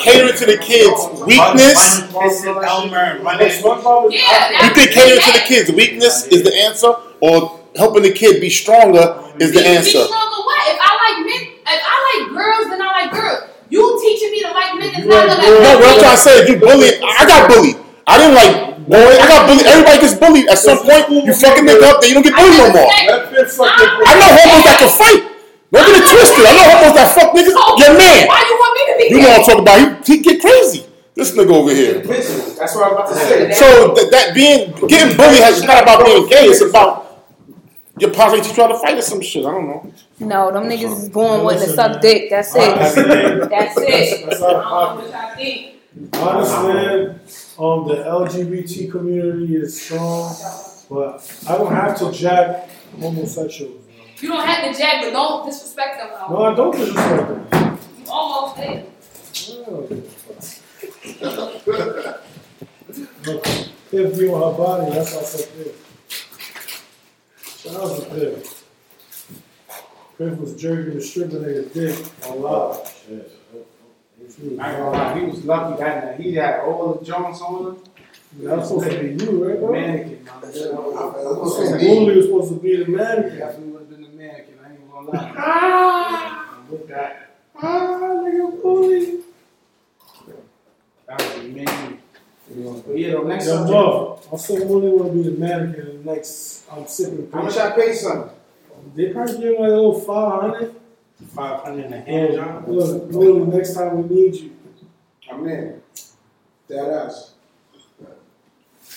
catering to the kid's weakness? Vincent Elmer, running. SpongeBob is Yeah, out. You think catering to the kid's weakness is the answer, or helping the kid be stronger is the answer? Be stronger what? If I like men, if I like girls, then I like girls. You teaching me to like men is not like gonna. No, what I'm trying to say is you bully. I got bullied. I didn't like boys. I got bullied. Everybody gets bullied. At some point, you fucking nigga up, then you don't get bullied no more. Let Finn fuck I know homos that can fight. Don't get it twisted. I know homos that fuck niggas. Oh, your man. Why you want me to be You gay? know what I'm talking about. He, he get crazy. This nigga over here. That's what I'm about to say. So that, that being getting bullied has it's not about being gay. It's about your posse teach you how to fight or some shit. I don't know. No, them niggas is born wanting to Listen, suck dick. That's it. That's it. That's I our don't know pocket. what y'all think. Honestly, um, the LGBT community is strong, but I don't have to jack homosexuals. You don't have to jack, but don't disrespect them. No. I don't disrespect them. You almost. Look, Piff view on her body, that's why I said Piff. Shout out to Piff. Piff was jerking the stripper nigga dick on live. I ain't gonna lie, he was lucky that night. He had all the Jones on him. That's supposed to be you, right, bro? Mannequin, man. So Bully was supposed to be the mannequin. Definitely would have been the mannequin. I ain't gonna lie. Ah! Look that. Ah, nigga, bully. That was amazing. But yeah, the next Yo, subject. Muff, I said Bully want to be the mannequin in the next I'm sipping. How much I pay son? They probably give him like a little 500. Five hundred and a hand job. Look, Bully, next time we need you. I'm in. That ass.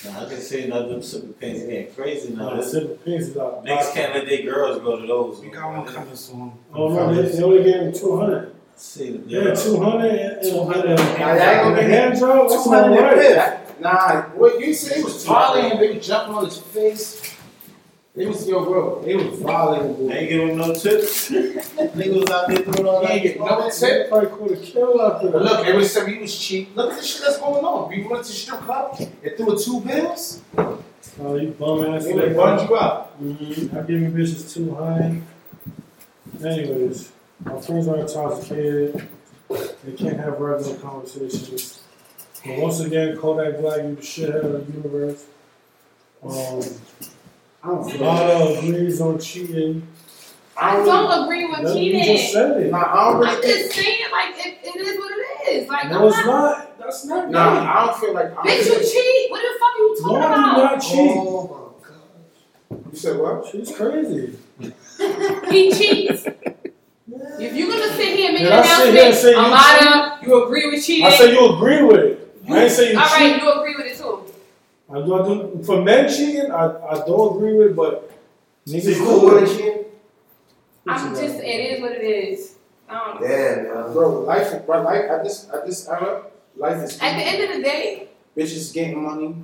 Nah, I can say nothing. Super Pins getting crazy now. Nah, This- sipping pins is out. Niggas can't let their girls go to those. We got one coming soon. Oh, no, they, they only gave him 200. See, Yeah, 200 and, and, 200 and, Nah, that ain't gonna a hand job. That's Two not hundred and right. fifty. Nah, what you said he was violating, they was jumping on his face. They was yo bro, they was violating boy. They ain't give him no tips. [laughs] Niggas was out there doing all He that. ain't get no They tip. probably could have killed after But that. look, every time he was cheap. Look at the shit that's going on. We went to strip club, they threw two bills, Oh, you bum ass they would have burned you out. Mm-hmm. I give you bitches too high. Anyways, my friends are intoxicated. They can't have regular conversations. But once again, Kodak Black, you the shithead of the universe. Um, I don't feel Lana agrees on cheating. I don't agree with That- You just cheating. said it. Nah, I don't I'm think. just saying, like, it, it is what it is. Like, No, I'm it's not. not. That's not Nah. I don't feel like. I Bitch, you cheat. What the fuck are you No, talking I do about? not cheat. Oh my god. You said what? She's crazy. [laughs] He cheats. If you're gonna sit here and make Did an I sit here and say announcement, Amada, you agree with cheating. I say you agree with it. I ain't say you All cheat. right, you agree with it too. I do, I do, for men cheating, I, I don't agree with but So niggas you do cool with it. it, I'm just, it is what it is. Um, Damn, man. Bro, life, bro, life at this at this era, life is. at the end of the day, Bitches getting money,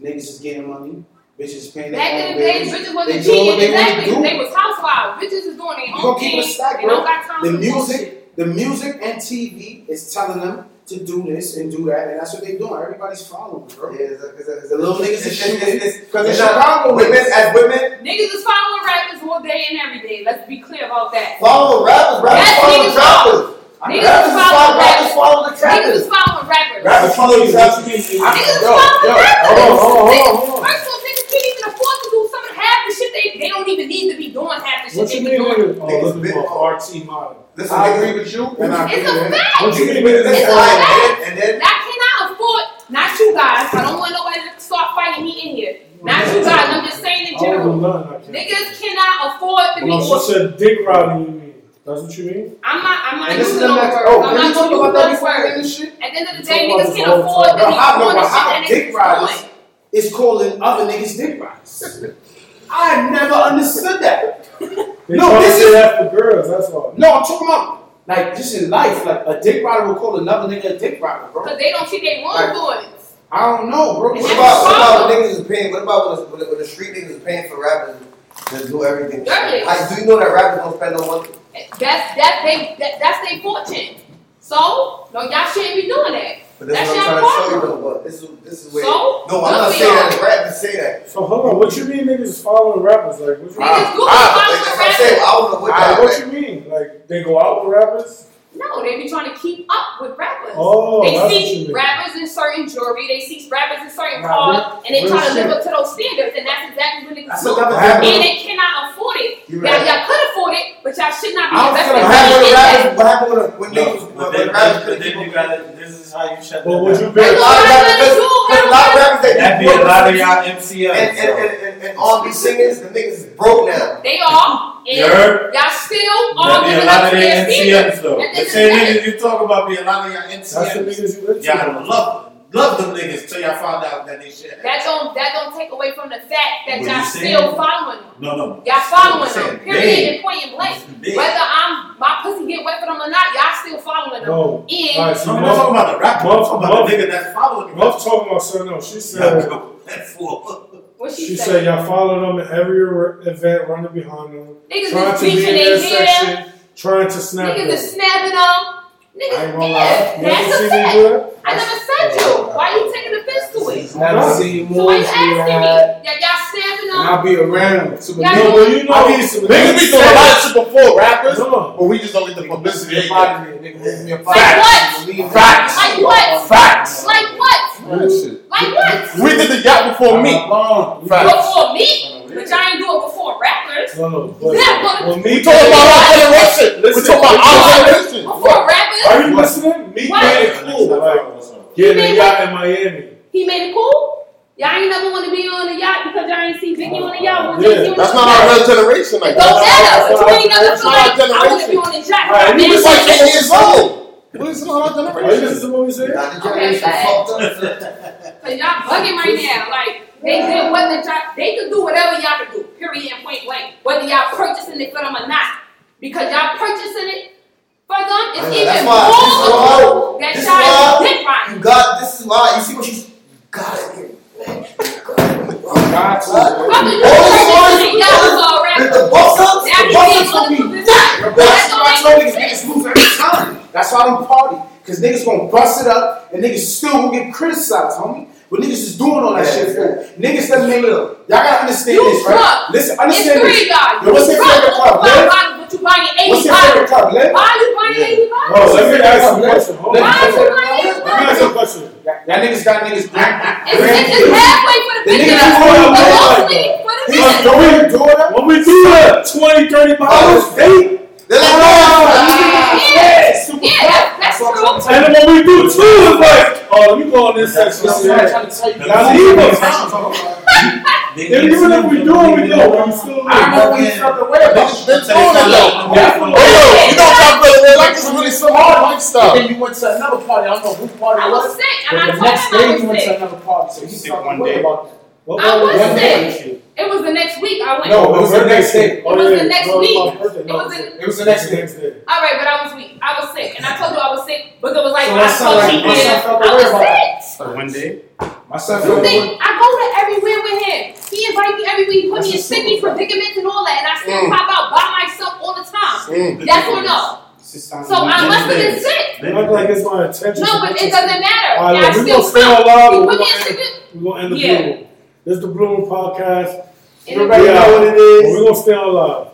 niggas is getting money, bitches paying back their in own the day, bitches wasn't They doing what cheating. they Exactly. do. They was housewives. Bitches is doing their You own gonna keep thing. it a stack, They don't got time The for bullshit. music, the music and TV is telling them to do this and do that, and that's what they're doing. Everybody's following, bro. Yeah, it's a, it's a, it's The a little niggas is it's, shooting it's, it's, because it's it's not, Chicago women, as women, Niggas is following rappers all day and every day. Let's be clear about that. follow rappers, rappers Yes, follow niggas trappers. Niggas Rappers is follow, following rappers rappers. follow the Niggas trappers. is following rappers. Rappers follow the trappers. Niggas is Yo, following rappers. hold on, hold on, hold on, hold on. First of all, niggas can't even afford to do some of half the shit they they don't even need to be doing half the shit What they you be mean, doing. nigga? Oh, Niggas look at been- my RT model. Listen, I agree with you, and I agree It's a with fact. What you mean, Listen, nigga? It's a and fact. then- and then I cannot afford, not you guys. I don't want nobody to start fighting me in here. Not you guys. I'm just saying in I don't do general. nothing, I can't. Niggas cannot afford to be. Well, she said dick riding, you mean? That's what you mean? I'm not. I'm not And this is using the those next. words. Oh, I'm can we not talk using about that those before we words. this shit? At the end of the Talk day, about niggas this can't all the afford to Bro, be how, no, doing but the how shit that dick niggas riders doing. is calling other niggas dick riders? [laughs] I never understood that. [laughs] They No, this is- that for girls, that's all. No, I'm talking about like just in life. Like a dick rider will call another nigga a dick rider, bro. Cause they don't see their Like- wrongdoings. I don't know, bro. What that's about, what about problem. when niggas is paying, what about when the, when the, when the street niggas is paying for rappers Just do everything. Dirty. Like, do you know that rappers don't spend no money? That's that they that, that's their fortune. So no, y'all shouldn't be doing that. But that's That's what I'm your trying to show you though. But this is this is where. So no, I'm not saying y'all. that. Rappers say that. So hold on, what you mean niggas is following rappers? Like, what you mean? Niggas do Ah, like, that's what I'm saying. I don't know what Ah, that. what you mean? Like, they go out with rappers? No, they be trying to keep up with rappers. Oh, they that's what you see rappers in certain jewelry, they see rappers in certain Nah, cars, and they real try to live up to those standards, and that's exactly what niggas That's do. And they cannot afford it. You Y'all, right. y'all could afford it, but y'all should not be investing What happened with in that. rappers? What happened with when No, niggas? but When then, rappers but couldn't then you gotta. This is how you shut But that would down. you A be? lot of rappers, there's there's a lot of rappers that That be a lot of y'all and, MCLs. and, so. and, and, and R&B singers, the niggas is broke now. They are, You heard? y'all still That are be a lot up of to their their standards. MCMs though. The The end of same niggas you talk about be a lot of y'all That's the niggas you listen Y'all to. love love them niggas till y'all found out that they shit. That don't that don't take away from the fact that What y'all still following them. No, no. Y'all following them. Period they- and point and blank. They- Whether I'm my pussy get wet for them or not, y'all still following them. No. And Alright, so I'm not talking about the rapper. I'm talking about the nigga that's following you. Muff talking about something else. She said. That fool. What she, she said? y'all follow them at every event, running behind them, Niggas trying to be in their their section, trying to snap Niggas them. is snapping them. I ain't Niggas, gonna lie. You ever that's a see me fact. do that? I never said you. Why you taking offense to it? Never seen So why more you asking me? that. Yeah, y'all snapping And them. I'll be around. Some Yeah, No, niggas- but you know, I need some Niggas be doing a lot of shit before rappers, No. but we just don't get the publicity. Nigga, they body get. me, nigga, move me up. Like what? Believe Facts. Like what? Facts. Like what? Like what? We did the yacht before me. Before me, but y'all ain't do it before rappers. No, no. But, Yeah, but- when me We talking about our generation. We Listen, talking about our generation. Before rappers, Are you listening? Me What? made it cool. Like, getting a yacht in Miami. he made it cool. Y'all ain't never want to be on a yacht because y'all ain't seen Biggie on the yacht. When Yeah, Jay-Z on That's not our real generation. Like It don't that. matter. But you ain't never That's not our like I want to generation. be on the yacht. Alright, You you was like eight years old. What is not our generation? listening to what we said? Okay, generation facts. [laughs] fucked. Cause y'all bugging right now. Like they did what the y'all they could do whatever y'all could do. Period and point blank. Whether y'all purchasing it for them or not. Because y'all purchasing it for them I is know, even that's more why- this is why- that this is y'all is why dick riding. You got this is why you see what she's got it here. Man, Got to. Brother, you All this purchasing noise, y'all all was all The, right. the bus ups, the you bus can't ups gonna be that. side. That's That why I don't told make niggas sense. niggas lose every time. That's why I don't party. Cause niggas gonna bust it up and niggas still will get criticized, homie. But niggas is doing all that Yeah, shit for yeah. Niggas that make Y'all gotta understand You this, right? drunk. Listen, It's understand three this. guys. Yo, what's your Brother, favorite club, buy Liv? you buying eighty What's your favorite club, Liv? Why are you buying eighty bottles? Oh, let me ask you a question. Let me- Why are you buying eighty Let me ask bottles? you a question. Y'all niggas got niggas. It's, it's halfway for the The business, nigga that's but going on mostly for the When business. we do that, when we do that, 20, 30 bottles, they, They're like, oh, Yeah, yeah, super yeah, that- that's what I'm true. trying to tell and then when we do two, it's like, oh, let me go on this That's section. what I'm Yeah. trying to tell you. Y'all leave us. And even if we do it, we do it. We still I know leave. we felt the way about Niggas it. been doing it though. Hey yo, you know chocolate real life is really some hard lifestyle. Then you went to another party. I don't know who party I it was was. sick, and But I the next day you went to another party, so he Sick one day. about that. What I was what sick. It was the next week I went. No, it was the next day. It was the next week. It was the- It was the next day. All right, but I was weak. I was sick, and I told you I was sick, but it was like So I that sound was like- cheap that there. sound felt the I way was about sick. One day. My son You felt the way. think I go to everywhere with him? He invites me everywhere. He put me in sticky predicaments and all that, and I still Mm. pop out by myself all the time. Mm. Yes or no? So I must have been sick. It look like it's my intention. No, but it doesn't matter. All right, Yeah, I we still gonna stay come. alive, He but we me in gonna sticky. We're gonna end the Yeah. This is the Room Podcast. And We it- out. know what it is. We're gonna stay alive.